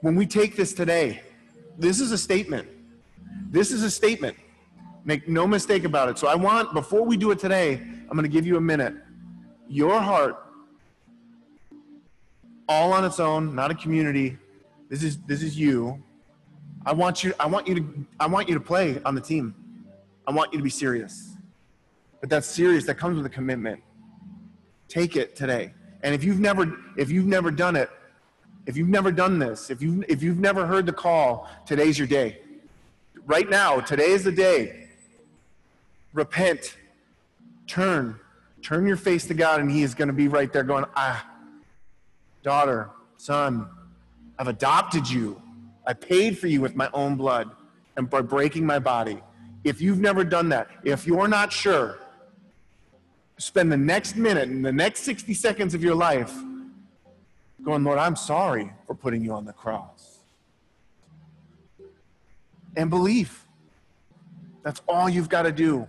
When we take this today, this is a statement. This is a statement. Make no mistake about it. So I want, before we do it today, I'm going to give you a minute. Your heart, all on its own, not a community. This is this is you. I want you. I want you to. I want you to play on the team. I want you to be serious. But that's serious. That comes with a commitment. Take it today. And if you've never, if you've never done it, if you've never done this, if you if you've never heard the call, today's your day. Right now, today is the day. Repent. Turn. Turn your face to God, and He is going to be right there going, ah, daughter, son, I've adopted you. I paid for you with my own blood and by breaking my body. If you've never done that, if you're not sure, spend the next minute and the next 60 seconds of your life going, Lord, I'm sorry for putting you on the cross. And believe. That's all you've got to do.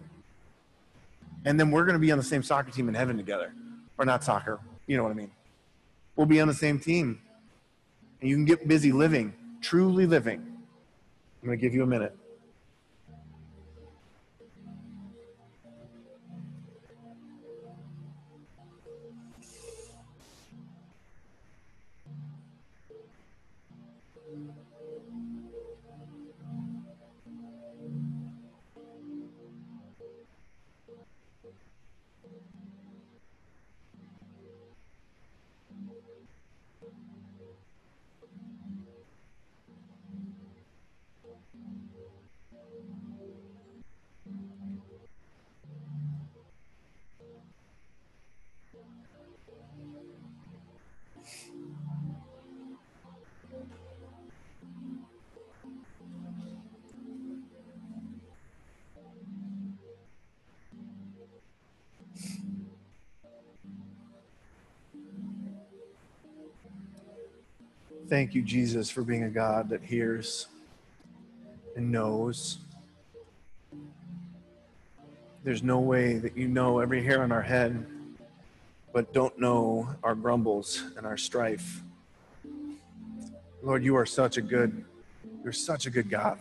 And then we're going to be on the same soccer team in heaven together. Or not soccer, you know what I mean. We'll be on the same team. And you can get busy living, truly living. I'm going to give you a minute. Thank you, Jesus, for being a God that hears and knows. There's no way that you know every hair on our head, but don't know our grumbles and our strife. Lord, you are such a good, you're such a good God.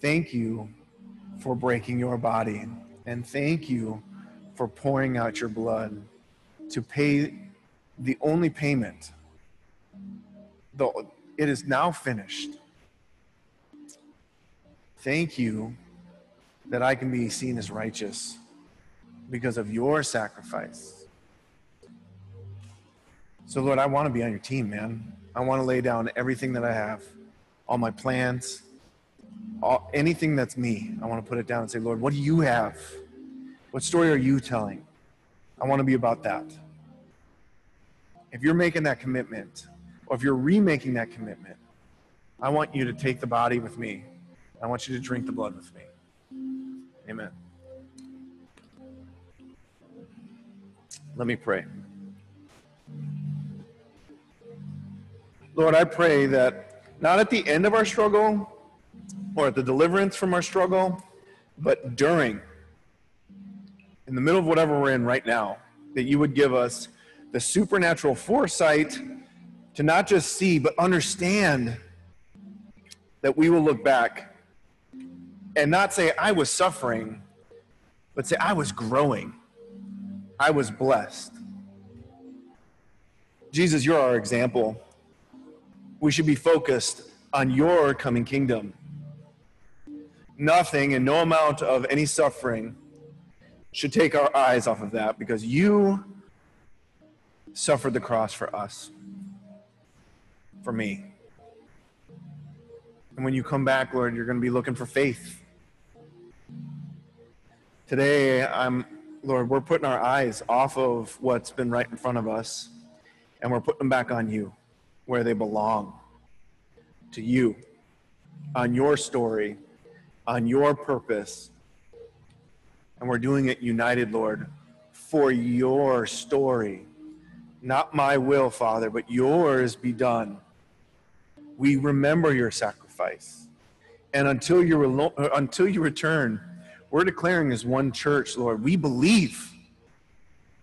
Thank you for breaking your body, and thank you for pouring out your blood to pay the only payment the, it is now finished. Thank you that I can be seen as righteous because of your sacrifice. So, Lord, I want to be on your team, man. I want to lay down everything that I have, all my plans, all, anything that's me. I want to put it down and say, Lord, what do you have? What story are you telling? I want to be about that. If you're making that commitment, or if you're remaking that commitment, I want you to take the body with me. I want you to drink the blood with me. Amen. Let me pray. Lord, I pray that not at the end of our struggle or at the deliverance from our struggle, but during, in the middle of whatever we're in right now, that you would give us the supernatural foresight to not just see, but understand that we will look back and not say, I was suffering, but say, I was growing. I was blessed. Jesus, you're our example. We should be focused on your coming kingdom. Nothing and no amount of any suffering should take our eyes off of that because you suffered the cross for us for me. And when you come back, Lord, you're going to be looking for faith. Today, I'm, Lord, we're putting our eyes off of what's been right in front of us, and we're putting them back on you where they belong to you, on your story, on your purpose. And we're doing it united, Lord, for your story. Not my will, Father, but yours be done. We remember your sacrifice. And until you, relo- uh, until you return, we're declaring as one church, Lord, we believe.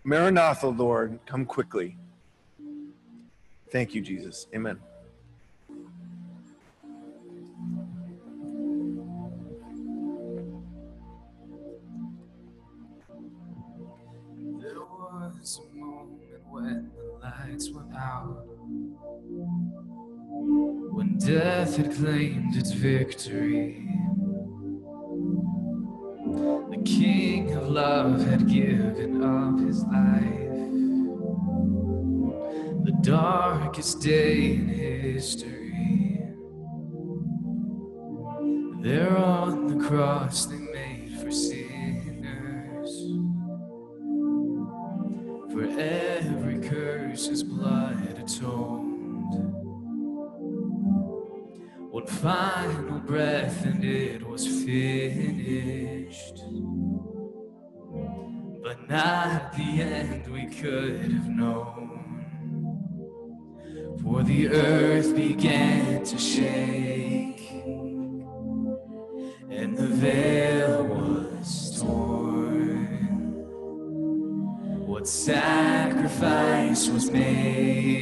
Maranatha, Lord, come quickly. Thank you, Jesus. Amen. There was a moment when the lights out. When death had claimed its victory. The king of love had given up his life. The darkest day in history. There on the cross they made for sinners. For every curse his blood atoned. One final breath and it was finished. But not at the end we could have known. For the earth began to shake, and the veil was torn. What sacrifice was made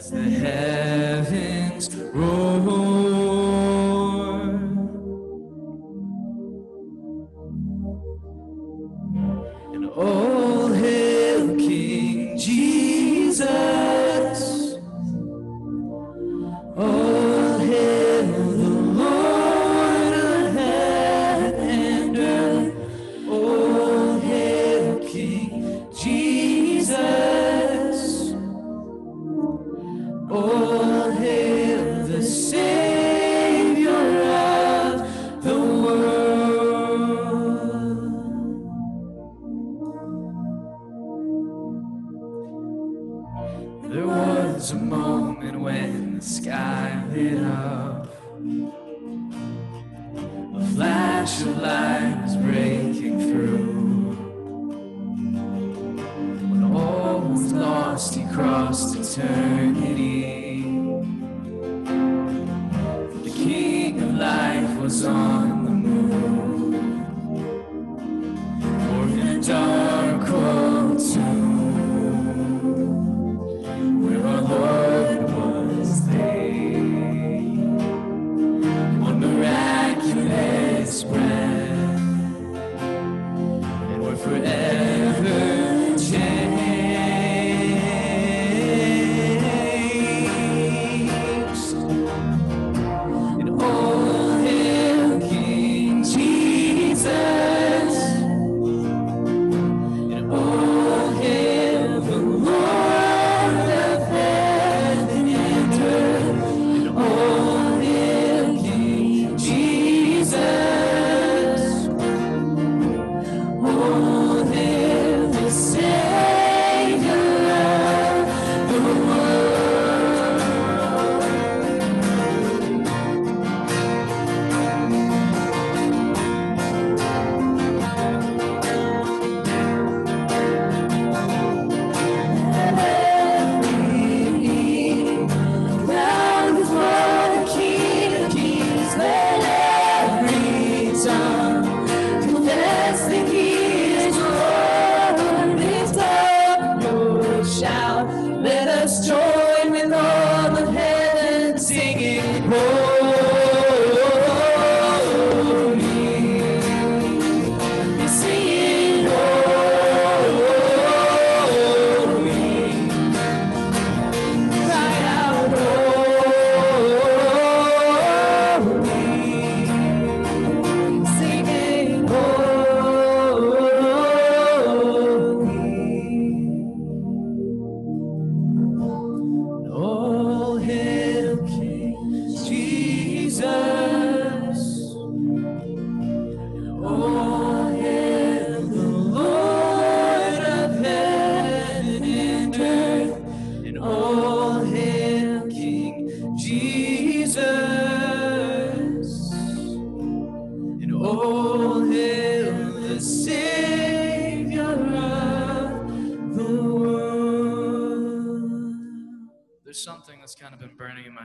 as the heavens roar?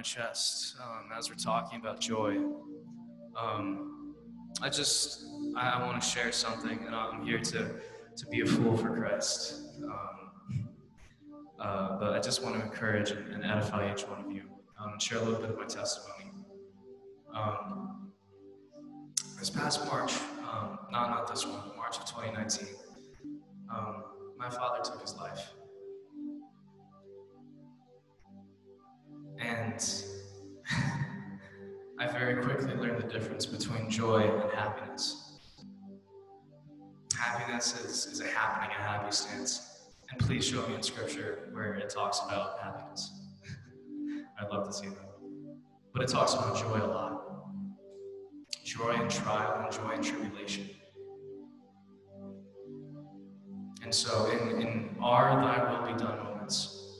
Chest um, as we're talking about joy. Um, I just, I, I want to share something, and I'm here to, to be a fool for Christ. Um, uh, but I just want to encourage and, and edify each one of you um, and share a little bit of my testimony. Um, this past March, um, not not this one, March of 2019, um, my father took his life, and I very quickly learned the difference between joy and happiness. Happiness is, is a happening, a happy stance. And please show me in scripture where it talks about happiness. I'd love to see that. But it talks about joy a lot joy in trial and joy in tribulation. And so, in, in our thy will be done moments,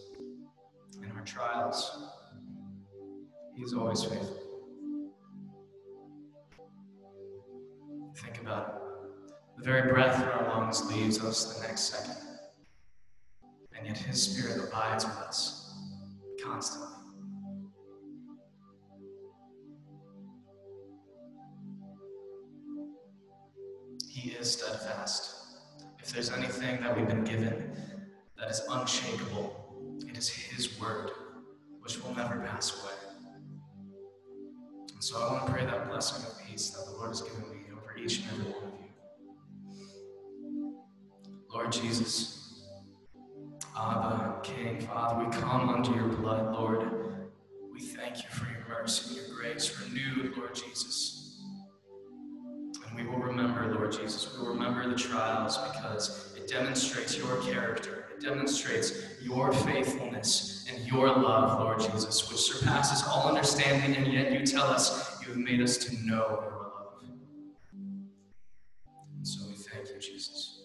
in our trials, he's always faithful. Think about it. The very breath in our lungs leaves us the next second. And yet his spirit abides with us constantly. He is steadfast. If there's anything that we've been given that is unshakable, it is His word, which will never pass away. So I want to pray that blessing of peace that the Lord has given me over each and every one of you. Lord Jesus, Abba, King, Father, we come under your blood, Lord. We thank you for your mercy and your grace renewed, Lord Jesus. And we will remember, Lord Jesus, we will remember the trials because it demonstrates your character. Demonstrates your faithfulness and your love, Lord Jesus, which surpasses all understanding, and yet you tell us you have made us to know your love. And so we thank you, Jesus.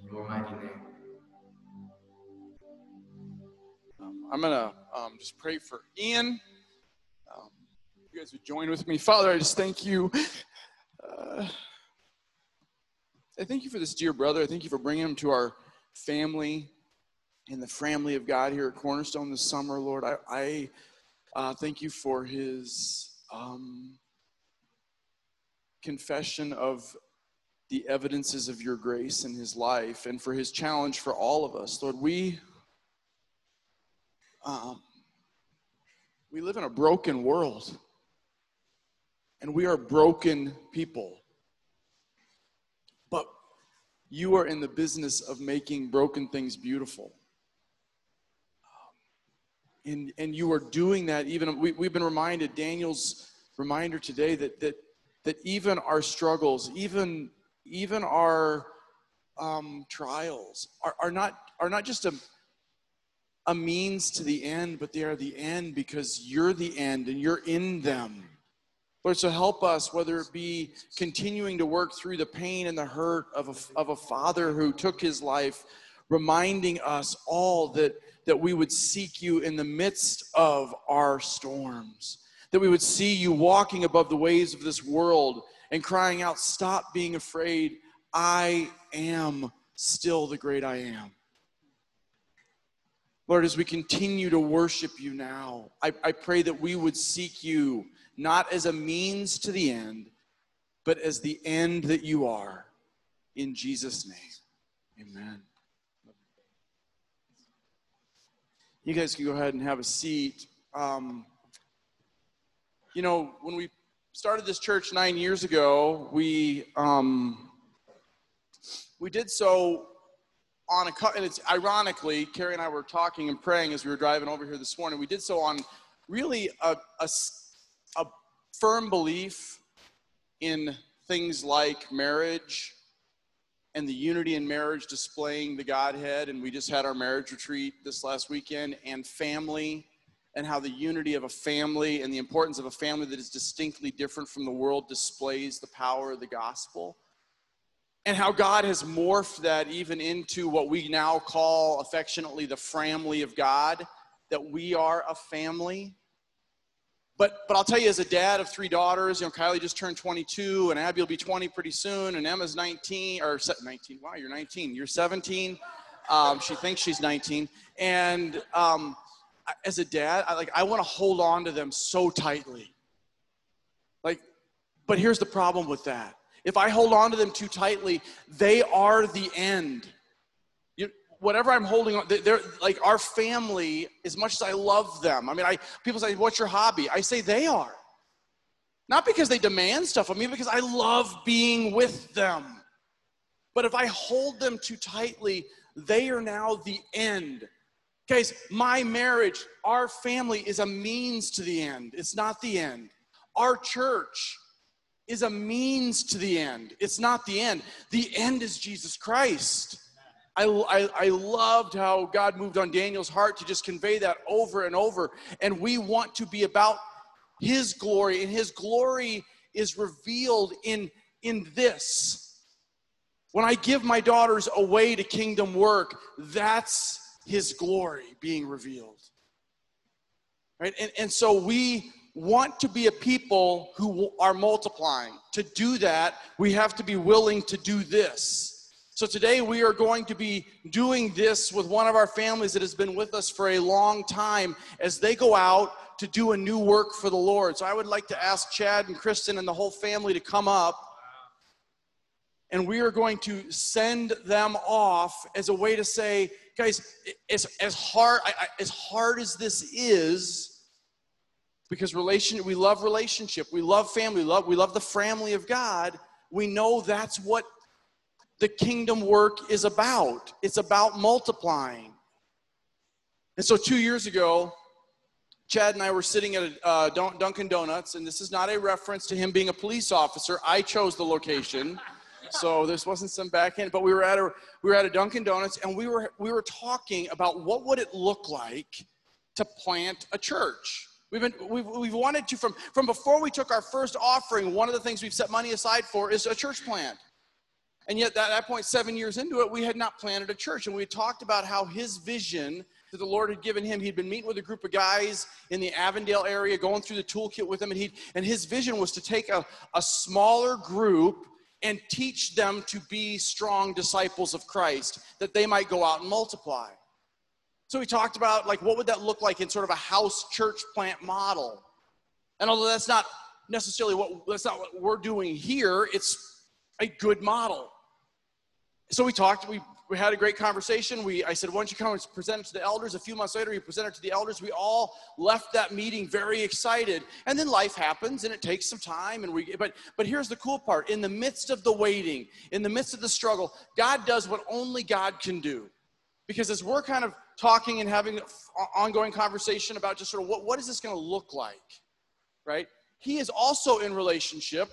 In your mighty name. Um, I'm gonna um, just pray for Ian. Um, you guys would join with me, Father. I just thank you. Uh, I thank you for this dear brother. I thank you for bringing him to our family and the family of God here at Cornerstone this summer, Lord. I, I uh, thank you for his um, confession of the evidences of your grace in his life and for his challenge for all of us. Lord, we um, we live in a broken world and we are broken people. You are in the business of making broken things beautiful. Um, and, and you are doing that even, we, we've been reminded, Daniel's reminder today that, that, that even our struggles, even, even our um, trials are, are, not, are not just a, a means to the end, but they are the end because you're the end and you're in them. Lord, so help us, whether it be continuing to work through the pain and the hurt of a, of a father who took his life, reminding us all that, that we would seek you in the midst of our storms, that we would see you walking above the waves of this world and crying out, Stop being afraid. I am still the great I am. Lord, as we continue to worship you now, I, I pray that we would seek you not as a means to the end, but as the end that you are. In Jesus' name, amen. You guys can go ahead and have a seat. Um, you know, when we started this church nine years ago, we um, we did so on a and it's ironically, Carrie and I were talking and praying as we were driving over here this morning. We did so on really a, a firm belief in things like marriage and the unity in marriage displaying the Godhead. And we just had our marriage retreat this last weekend, and family, and how the unity of a family and the importance of a family that is distinctly different from the world displays the power of the gospel. And how God has morphed that even into what we now call affectionately the family of God, that we are a family. But, but I'll tell you, as a dad of three daughters, you know, Kylie just turned 22, and Abby will be 20 pretty soon, and Emma's 19, or 19, wow, you're 19, you're 17. Um, she thinks she's 19. And um, as a dad, I like I want to hold on to them so tightly. Like, but here's the problem with that. If I hold on to them too tightly, they are the end. Whatever I'm holding on, they- they're like our family. As much as I love them, I mean, I people say, "What's your hobby?" I say they are. Not because they demand stuff of me, because I love being with them. But if I hold them too tightly, they are now the end. Guys, my marriage, our family is a means to the end. It's not the end. Our church is a means to the end. It's not the end. The end is Jesus Christ. I, I, I loved how God moved on Daniel's heart to just convey that over and over. And we want to be about his glory, and his glory is revealed in, in this. When I give my daughters away to kingdom work, that's his glory being revealed. Right? And, and so we want to be a people who are multiplying. To do that, we have to be willing to do this. So today we are going to be doing this with one of our families that has been with us for a long time as they go out to do a new work for the Lord. So I would like to ask Chad and Kristen and the whole family to come up and we are going to send them off as a way to say, guys, as, as hard as hard as this is, because relation we love relationship, we love family, love we love the family of God. We know that's what the kingdom work is about. It's about multiplying. And so, two years ago, Chad and I were sitting at a, uh, Dunkin' Donuts, and this is not a reference to him being a police officer. I chose the location so this wasn't some back end but we were at a we were at a dunkin' donuts and we were we were talking about what would it look like to plant a church we've been we've, we've wanted to from from before we took our first offering one of the things we've set money aside for is a church plant and yet at that point seven years into it we had not planted a church and we talked about how his vision that the Lord had given him. He'd been meeting with a group of guys in the Avondale area, going through the toolkit with them, and he and his vision was to take a, a smaller group and teach them to be strong disciples of Christ, that they might go out and multiply. So we talked about like what would that look like in sort of a house church plant model. And although that's not necessarily what that's not what we're doing here, it's a good model. So we talked, we, we had a great conversation. We I said, why don't you come and present it to the elders? A few months later, he presented it to the elders. We all left that meeting very excited. And then life happens and it takes some time. And we but but here's the cool part. In the midst of the waiting, in the midst of the struggle, God does what only God can do. Because as we're kind of talking and having ongoing conversation about just sort of what, what is this going to look like, right? He is also in relationship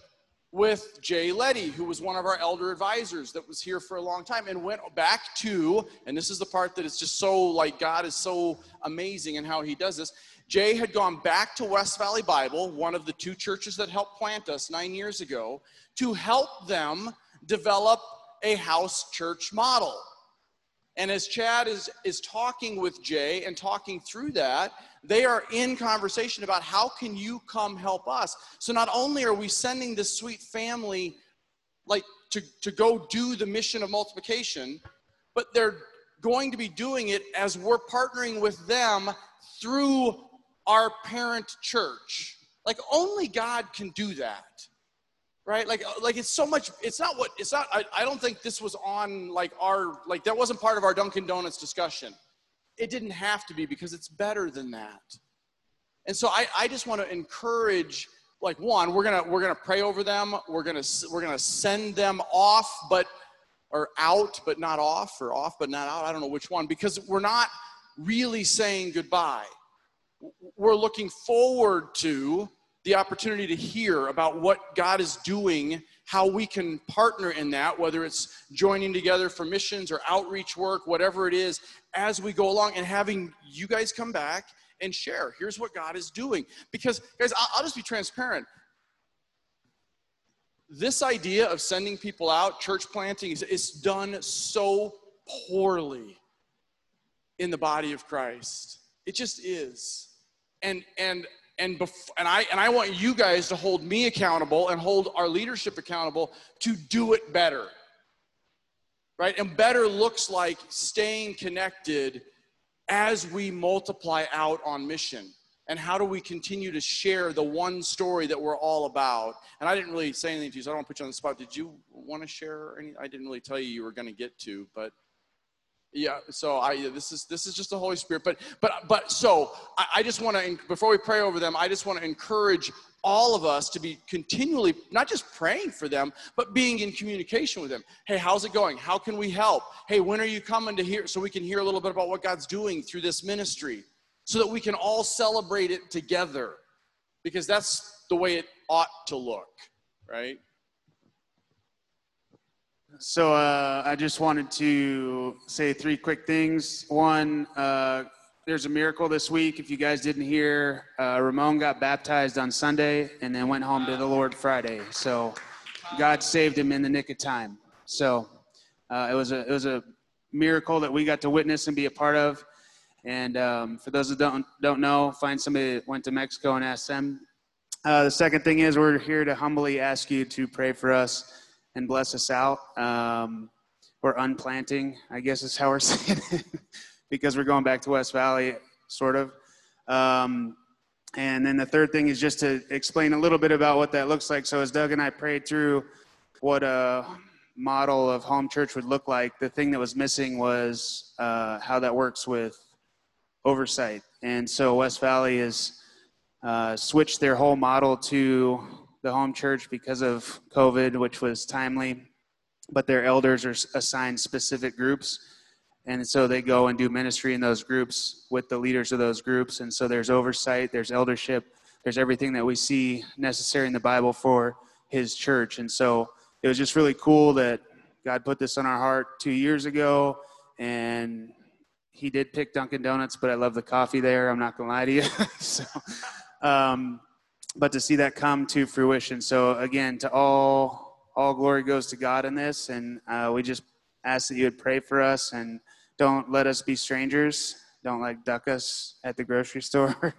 with Jay Letty, who was one of our elder advisors that was here for a long time and went back to, and this is the part that is just so like God is so amazing in how he does this. Jay had gone back to West Valley Bible, one of the two churches that helped plant us nine years ago, to help them develop a house church model. And as Chad is, is talking with Jay and talking through that, they are in conversation about how can you come help us. So not only are we sending this sweet family like to, to go do the mission of multiplication, but they're going to be doing it as we're partnering with them through our parent church. Like only God can do that right like uh, like it's so much it's not what it's not I, I don't think this was on like our like that wasn't part of our dunkin donuts discussion it didn't have to be because it's better than that. And so i i just want to encourage like one we're gonna we're gonna pray over them. We're gonna we're gonna send them off but or out but not off or off but not out. I don't know which one because we're not really saying goodbye. We're looking forward to the opportunity to hear about what God is doing, how we can partner in that, whether it's joining together for missions or outreach work, whatever it is, as we go along, and having you guys come back and share. Here's what God is doing. Because, guys, I'll, just be transparent. This idea of sending people out, church planting, is done so poorly in the body of Christ. It just is. And, and and bef- and I and I want you guys to hold me accountable and hold our leadership accountable to do it better. Right? And better looks like staying connected as we multiply out on mission? And how do we continue to share the one story that we're all about? And I didn't really say anything to you, so I don't want to put you on the spot. Did you want to share any? I didn't really tell you you were going to get to, but yeah. So I this is this is just the Holy Spirit. But but but so I, I just want to before we pray over them, I just want to encourage all of us to be continually not just praying for them but being in communication with them hey how's it going how can we help hey when are you coming to hear so we can hear a little bit about what god's doing through this ministry so that we can all celebrate it together because that's the way it ought to look right So uh, I just wanted to say three quick things. One, uh, there's a miracle this week. If you guys didn't hear, uh, Ramon got baptized on Sunday and then went home to the Lord Friday. So God saved him in the nick of time. So uh, it was a it was a miracle that we got to witness and be a part of. And um, for those that don't don't know, find somebody that went to Mexico and ask them. Uh, the second thing is we're here to humbly ask you to pray for us and bless us out. Um, we're unplanting, I guess is how we're saying it, because we're going back to West Valley, sort of. Um, and then the third thing is just to explain a little bit about what that looks like. So as Doug and I prayed through what a model of home church would look like, the thing that was missing was uh, how that works with oversight. And so West Valley has uh, switched their whole model to the home church because of COVID, which was timely. But their elders are assigned specific groups. And so they go and do ministry in those groups with the leaders of those groups. And so there's oversight, there's eldership, there's everything that we see necessary in the Bible for his church. And so it was just really cool that God put this on our heart two years ago. And he did pick Dunkin' Donuts, but I love the coffee there. I'm not going to lie to you. so, um, but to see that come to fruition. So again, to all all glory goes to God in this, and uh, we just ask that you would pray for us and don't let us be strangers. Don't like duck us at the grocery store.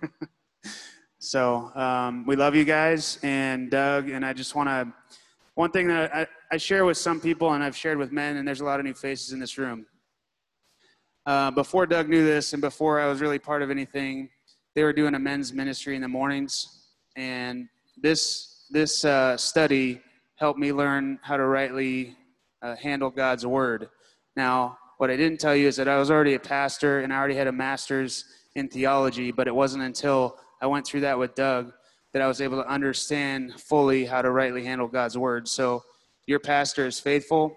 so um, we love you guys and Doug, and I just want to. One thing that I, I share with some people, and I've shared with men, and there's a lot of new faces in this room. Uh, before Doug knew this, and before I was really part of anything, they were doing a men's ministry in the mornings and this this uh, study helped me learn how to rightly uh, handle God's word. Now, what I didn't tell you is that I was already a pastor and I already had a master's in theology, but it wasn't until I went through that with Doug that I was able to understand fully how to rightly handle God's word. So, your pastor is faithful,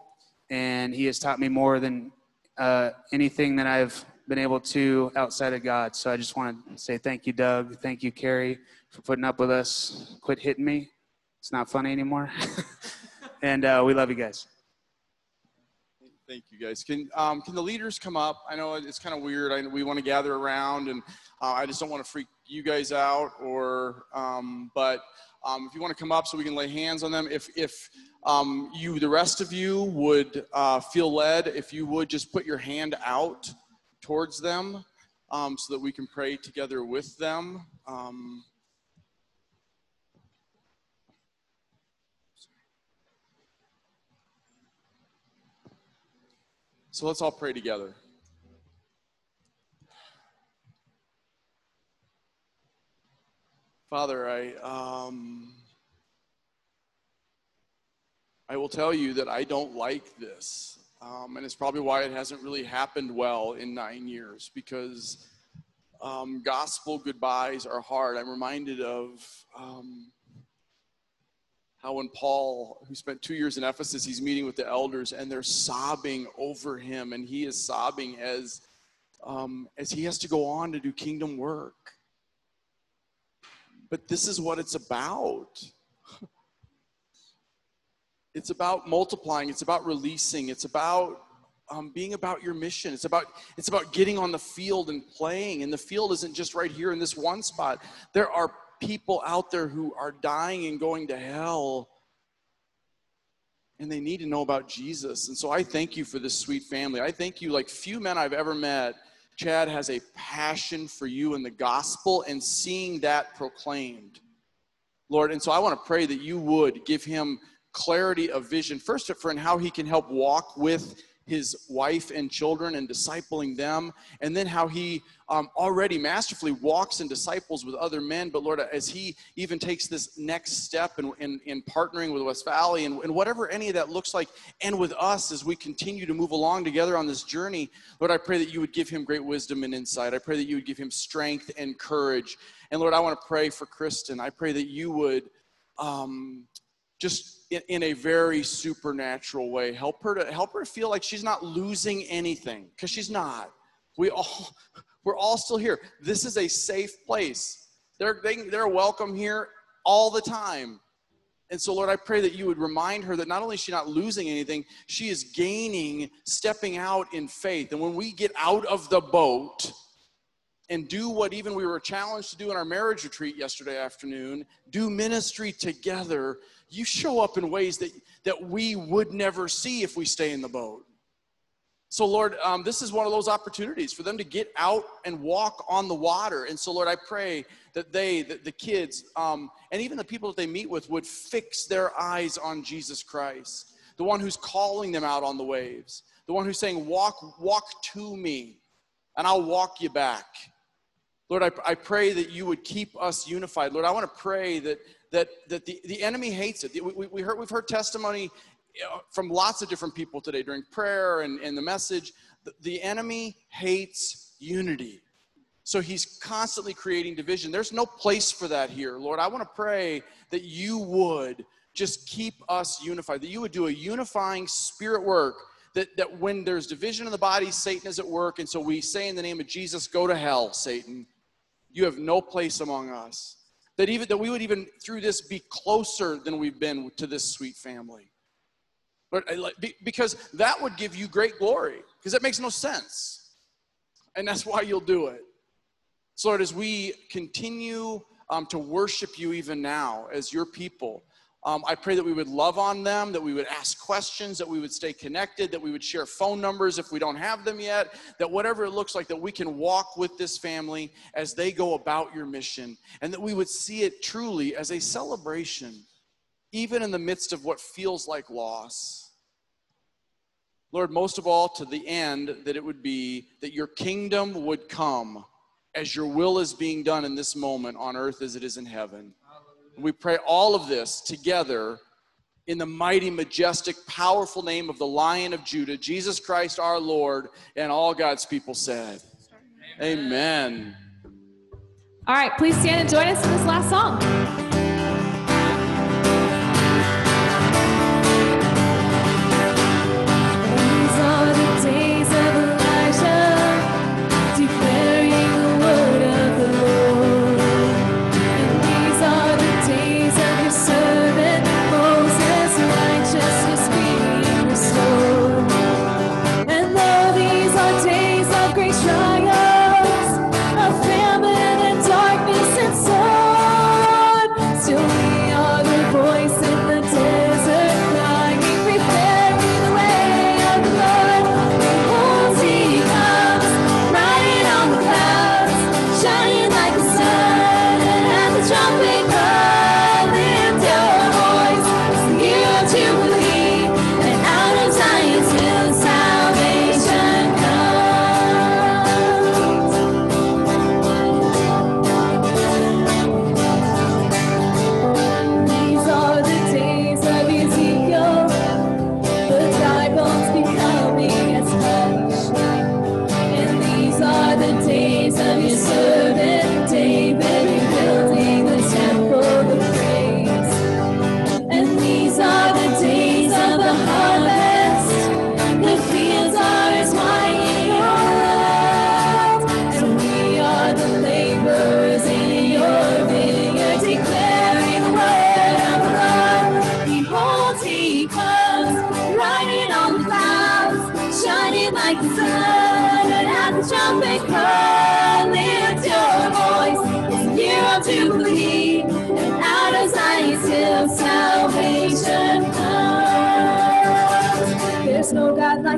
and he has taught me more than uh, anything that I've been able to outside of God. So, I just want to say thank you, Doug. Thank you, Carrie, for putting up with us. Quit hitting me. It's not funny anymore. and uh, we love you guys. Thank you, guys. Can um, can the leaders come up? I know it's kind of weird. I, we want to gather around, and uh, I just don't want to freak you guys out. Or, um, but um, if you want to come up so we can lay hands on them, if if um, you, the rest of you, would uh, feel led, if you would just put your hand out towards them, um, so that we can pray together with them. So let's all pray together. Father, I um, I will tell you that I don't like this, um, and it's probably why it hasn't really happened well in nine years because um, gospel goodbyes are hard. I'm reminded of um, how when Paul, who spent two years in Ephesus, he's meeting with the elders and they're sobbing over him, and he is sobbing as um, as he has to go on to do kingdom work. But this is what it's about. It's about multiplying. It's about releasing. It's about um, being about your mission. It's about it's about getting on the field and playing. And the field isn't just right here in this one spot. There are people out there who are dying and going to hell and they need to know about Jesus. And so I thank you for this sweet family. I thank you, like few men I've ever met. Chad has a passion for you and the gospel and seeing that proclaimed. Lord, and so I want to pray that you would give him clarity of vision, first for and how he can help walk with his wife and children and discipling them, and then how he um, already masterfully walks and disciples with other men. But Lord, as he even takes this next step in, in, in partnering with West Valley and, and whatever any of that looks like, and with us as we continue to move along together on this journey, Lord, I pray that you would give him great wisdom and insight. I pray that you would give him strength and courage. And Lord, I want to pray for Kristen. I pray that you would um, just in, in a very supernatural way help her to help her feel like she's not losing anything because she's not. We all we're all still here. This is a safe place. They're they, they're welcome here all the time. And so, Lord, I pray that you would remind her that not only is she not losing anything, she is gaining, stepping out in faith. And when we get out of the boat and do what even we were challenged to do in our marriage retreat yesterday afternoon, do ministry together, you show up in ways that, that we would never see if we stay in the boat. So, Lord, um, this is one of those opportunities for them to get out and walk on the water. And so, Lord, I pray that they, the, the kids, um, and even the people that they meet with would fix their eyes on Jesus Christ, the one who's calling them out on the waves, the one who's saying, Walk, walk to me, and I'll walk you back. Lord, I, I pray that you would keep us unified. Lord, I want to pray that, that, that the, the enemy hates it. We, we heard, we've heard testimony uh, from lots of different people today during prayer and, and the message. The, the enemy hates unity. So he's constantly creating division. There's no place for that here. Lord, I want to pray that you would just keep us unified, that you would do a unifying spirit work. That, that when there's division in the body, Satan is at work. And so we say in the name of Jesus, go to hell, Satan. You have no place among us. That even that we would even through this be closer than we've been to this sweet family. But because that would give you great glory, because that makes no sense. And that's why you'll do it. So, Lord, as we continue um, to worship you even now as your people, um, I pray that we would love on them, that we would ask questions, that we would stay connected, that we would share phone numbers if we don't have them yet, that whatever it looks like, that we can walk with this family as they go about your mission, and that we would see it truly as a celebration, even in the midst of what feels like loss. Lord, most of all, to the end, that it would be that your kingdom would come as your will is being done in this moment on earth as it is in heaven. We pray all of this together in the mighty, majestic, powerful name of the Lion of Judah, Jesus Christ our Lord, and all God's people said, Amen. Amen. All right, please stand and join us in this last song.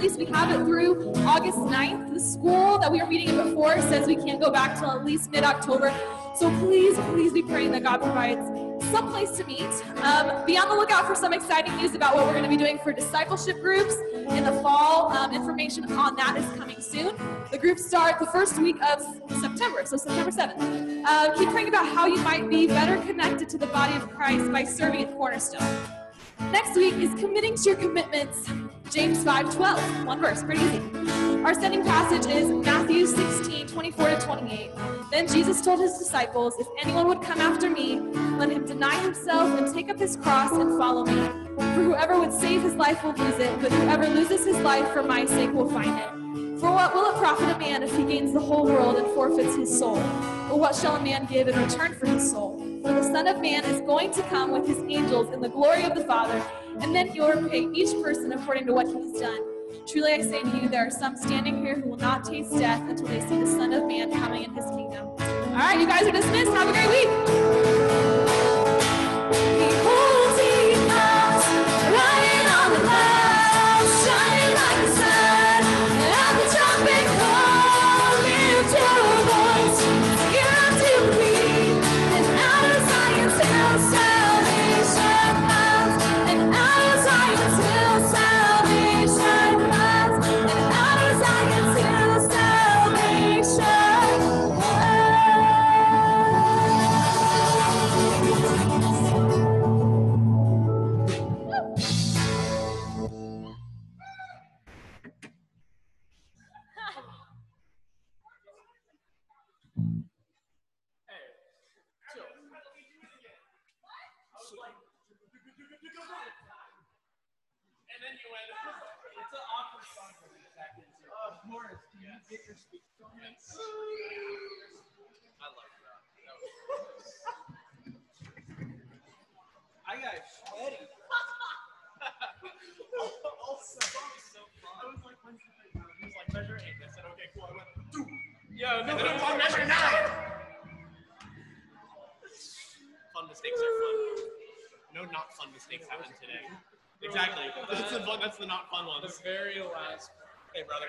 Least we have it through August 9th. The school that we were meeting in before says we can't go back till at least mid-October. So please, please be praying that God provides some place to meet. Um, be on the lookout for some exciting news about what we're going to be doing for discipleship groups in the fall. Um, information on that is coming soon. The groups start the first week of September, so September 7th. Uh, keep praying about how you might be better connected to the body of Christ by serving at Cornerstone. Next week is committing to your commitments. James 5:12, one verse, pretty easy. Our sending passage is Matthew 16, 24 to 28. Then Jesus told his disciples, If anyone would come after me, let him deny himself and take up his cross and follow me. For whoever would save his life will lose it, but whoever loses his life for my sake will find it. For what will it profit a man if he gains the whole world and forfeits his soul? Or what shall a man give in return for his soul? For the Son of Man is going to come with his angels in the glory of the Father, and then he will repay each person according to what he has done. Truly I say to you, there are some standing here who will not taste death until they see the Son of Man coming in his kingdom. All right, you guys are dismissed. Have a great week. go. No, no, no, no, nine. Fun mistakes are fun. No not fun mistakes happen today. Exactly. That's the, fun, that's the not fun ones. The very last. Hey, brother.